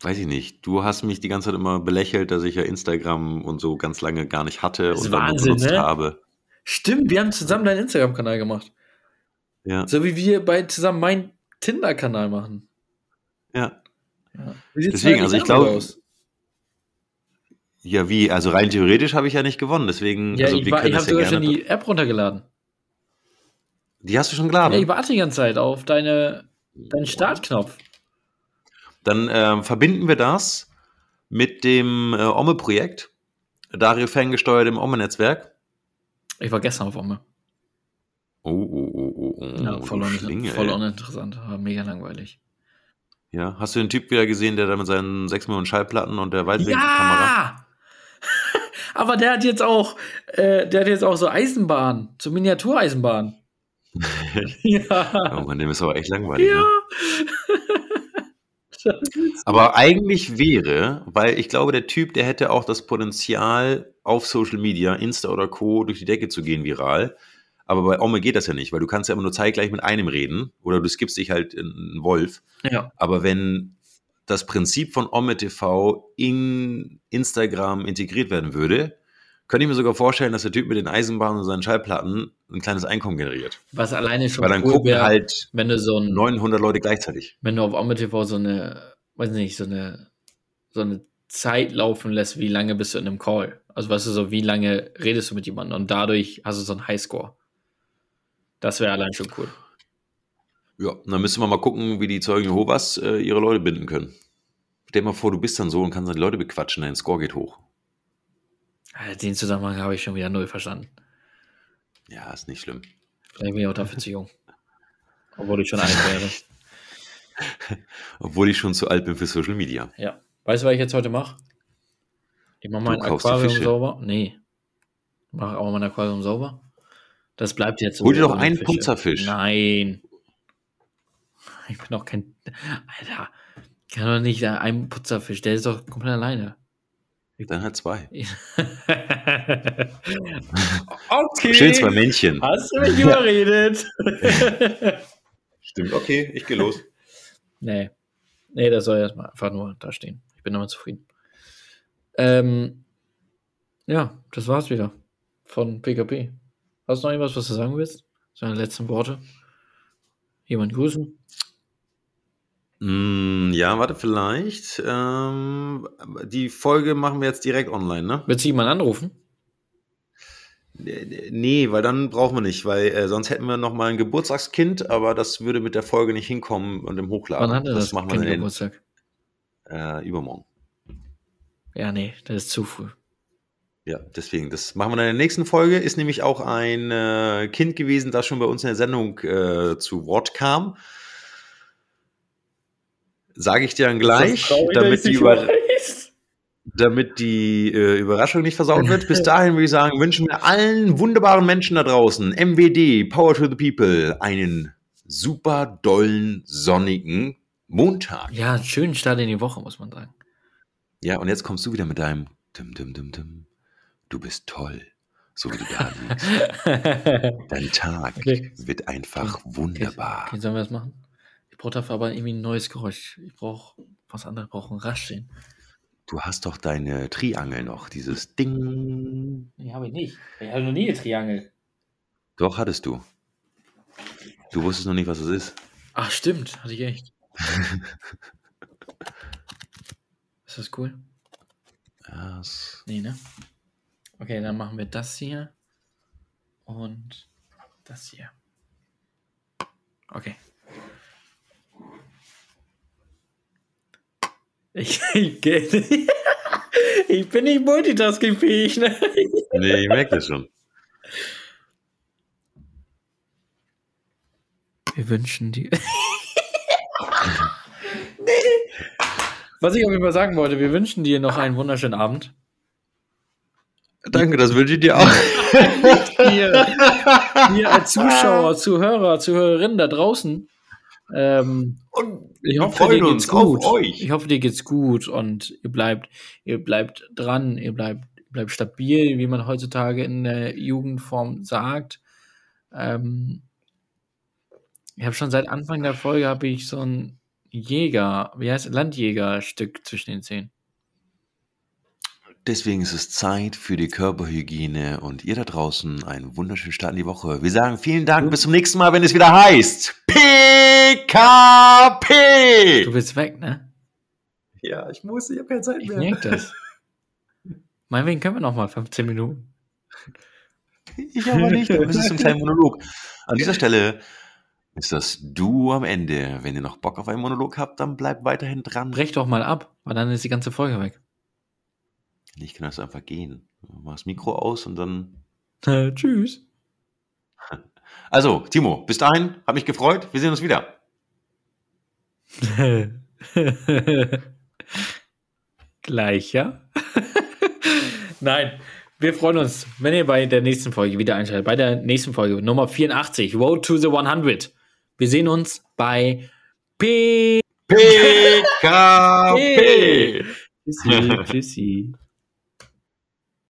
S2: Weiß ich nicht. Du hast mich die ganze Zeit immer belächelt, dass ich ja Instagram und so ganz lange gar nicht hatte
S1: das
S2: und
S1: dann Wahnsinn, benutzt
S2: ne? habe.
S1: Stimmt, wir haben zusammen deinen Instagram-Kanal gemacht.
S2: Ja.
S1: So wie wir bei zusammen meinen Tinder-Kanal machen.
S2: Ja.
S1: ja.
S2: Deswegen, also ich glaube. Ja, wie? Also rein theoretisch habe ich ja nicht gewonnen, deswegen.
S1: Ja,
S2: also
S1: ich, ich habe
S2: ja
S1: sogar schon die App runtergeladen.
S2: Die hast du schon geladen?
S1: Ja, ich warte die ganze Zeit auf deine, deinen Startknopf.
S2: Dann äh, verbinden wir das mit dem äh, Omme-Projekt. Dario ferngesteuert im Omme-Netzwerk.
S1: Ich war gestern auf Omme.
S2: Oh, oh, oh, oh, oh.
S1: Ja, voll, un voll uninteressant, aber mega langweilig.
S2: Ja, hast du den Typ wieder gesehen, der da mit seinen 6 Millionen Schallplatten und der Weitwinkelkamera?
S1: Ja! Aber der hat jetzt auch, äh, der hat jetzt auch so Eisenbahn, so Miniatureisenbahn.
S2: ja. Oh man, dem ist aber echt langweilig.
S1: Ja.
S2: Ne? aber eigentlich wäre, weil ich glaube, der Typ, der hätte auch das Potenzial, auf Social Media, Insta oder Co. durch die Decke zu gehen viral. Aber bei Ome geht das ja nicht, weil du kannst ja immer nur zeitgleich mit einem reden oder du skippst dich halt in einen Wolf.
S1: Ja.
S2: Aber wenn das Prinzip von Ome TV in Instagram integriert werden würde, könnte ich mir sogar vorstellen, dass der Typ mit den Eisenbahnen und seinen Schallplatten ein kleines Einkommen generiert.
S1: Was alleine schon
S2: Weil dann cool gucken
S1: wär,
S2: halt
S1: wenn du so ein,
S2: 900 Leute gleichzeitig.
S1: Wenn du auf Ome TV so eine, weiß nicht, so eine, so eine Zeit laufen lässt, wie lange bist du in einem Call? Also weißt du so, wie lange redest du mit jemandem und dadurch hast du so einen Highscore. Das wäre allein schon cool.
S2: Ja, dann müssen wir mal gucken, wie die Zeugen Jehovas äh, ihre Leute binden können. Stell dir mal vor, du bist dann so und kannst dann die Leute bequatschen, dein Score geht hoch.
S1: Den Zusammenhang habe ich schon wieder null verstanden.
S2: Ja, ist nicht schlimm.
S1: Vielleicht bin ich auch dafür zu jung. Obwohl ich schon alt wäre.
S2: Obwohl ich schon zu alt bin für Social Media.
S1: Ja. Weißt du, was ich jetzt heute mache? Ich mache mein Aquarium sauber. Nee. Mache auch mein Aquarium sauber. Das bleibt jetzt so.
S2: Hol dir doch einen Fische. Putzerfisch.
S1: Nein. Ich bin doch kein. Alter. Ich kann doch nicht einen Putzerfisch. Der ist doch komplett alleine.
S2: Dann halt zwei.
S1: okay.
S2: Schön zwei Männchen.
S1: Hast du mich überredet?
S2: Stimmt, okay, ich gehe los.
S1: Nee. Nee, das soll erstmal einfach nur da stehen. Ich bin damit zufrieden. Ähm, ja, das war's wieder von PKP. Hast du noch irgendwas, was du sagen willst? Seine letzten Worte? Jemand grüßen?
S2: Mm, ja, warte, vielleicht. Ähm, die Folge machen wir jetzt direkt online, ne?
S1: Wird sie jemand anrufen?
S2: Nee, weil dann brauchen wir nicht, weil äh, sonst hätten wir noch mal ein Geburtstagskind, aber das würde mit der Folge nicht hinkommen und im Hochladen.
S1: Wann hat er das,
S2: das machen wir
S1: kind Geburtstag?
S2: Äh, übermorgen.
S1: Ja, nee, das ist zu früh.
S2: Ja, deswegen, das machen wir in der nächsten Folge. Ist nämlich auch ein äh, Kind gewesen, das schon bei uns in der Sendung äh, zu Wort kam. Sage ich dir dann gleich, traurig, damit, die Über damit die äh, Überraschung nicht versaut wird. Bis dahin würde ich sagen, wünschen wir allen wunderbaren Menschen da draußen, MWD, Power to the People, einen super dollen, sonnigen Montag.
S1: Ja, einen schönen Start in die Woche, muss man sagen.
S2: Ja, und jetzt kommst du wieder mit deinem dim, dim, dim, dim. Du bist toll, so wie du da liegst. Dein Tag okay. wird einfach okay. wunderbar.
S1: Okay, sollen wir das machen? Ich brauche dafür aber irgendwie ein neues Geräusch. Ich brauche was anderes, brauche ein Rascheln.
S2: Du hast doch deine Triangel noch, dieses Ding.
S1: Nee, habe ich nicht. Ich habe noch nie eine Triangel.
S2: Doch, hattest du. Du wusstest noch nicht, was es ist.
S1: Ach, stimmt. Hatte ich echt. ist das cool?
S2: Ja, das
S1: Nee, ne? Okay, dann machen wir das hier und das hier. Okay. Ich, ich, ich bin nicht multitaskingfähig, ne?
S2: nee, ich merke das schon.
S1: Wir wünschen dir. nee. Was ich auf jeden Fall sagen wollte, wir wünschen dir noch einen wunderschönen Abend.
S2: Danke, das wünsche ich dir auch.
S1: hier, hier als Zuschauer, Zuhörer, Zuhörerinnen da draußen. Ähm,
S2: und
S1: ich hoffe, dir geht's gut. Ich hoffe, dir geht's gut und ihr bleibt, ihr bleibt dran, ihr bleibt, bleibt stabil, wie man heutzutage in der Jugendform sagt. Ähm, ich habe schon seit Anfang der Folge habe ich so ein Jäger, wie heißt Landjägerstück zwischen den Zähnen.
S2: Deswegen ist es Zeit für die Körperhygiene und ihr da draußen einen wunderschönen Start in die Woche. Wir sagen vielen Dank, bis zum nächsten Mal, wenn es wieder heißt PKP.
S1: Du bist weg, ne?
S2: Ja, ich muss, ich habe keine Zeit
S1: Ich
S2: mehr.
S1: merke das. Meinetwegen können wir noch mal 15 Minuten.
S2: Ich aber nicht, es ist ein kleiner Monolog. An dieser Stelle ist das Du am Ende. Wenn ihr noch Bock auf einen Monolog habt, dann bleibt weiterhin dran.
S1: Brech doch mal ab, weil dann ist die ganze Folge weg.
S2: Ich kann das einfach gehen. Mach das Mikro aus und dann.
S1: Äh, tschüss.
S2: Also, Timo, bis dahin, hat mich gefreut. Wir sehen uns wieder.
S1: Gleich, ja? Nein, wir freuen uns, wenn ihr bei der nächsten Folge wieder einschaltet. Bei der nächsten Folge, Nummer 84, Road to the 100. Wir sehen uns bei P
S2: PKP.
S1: Tschüssi, tschüssi.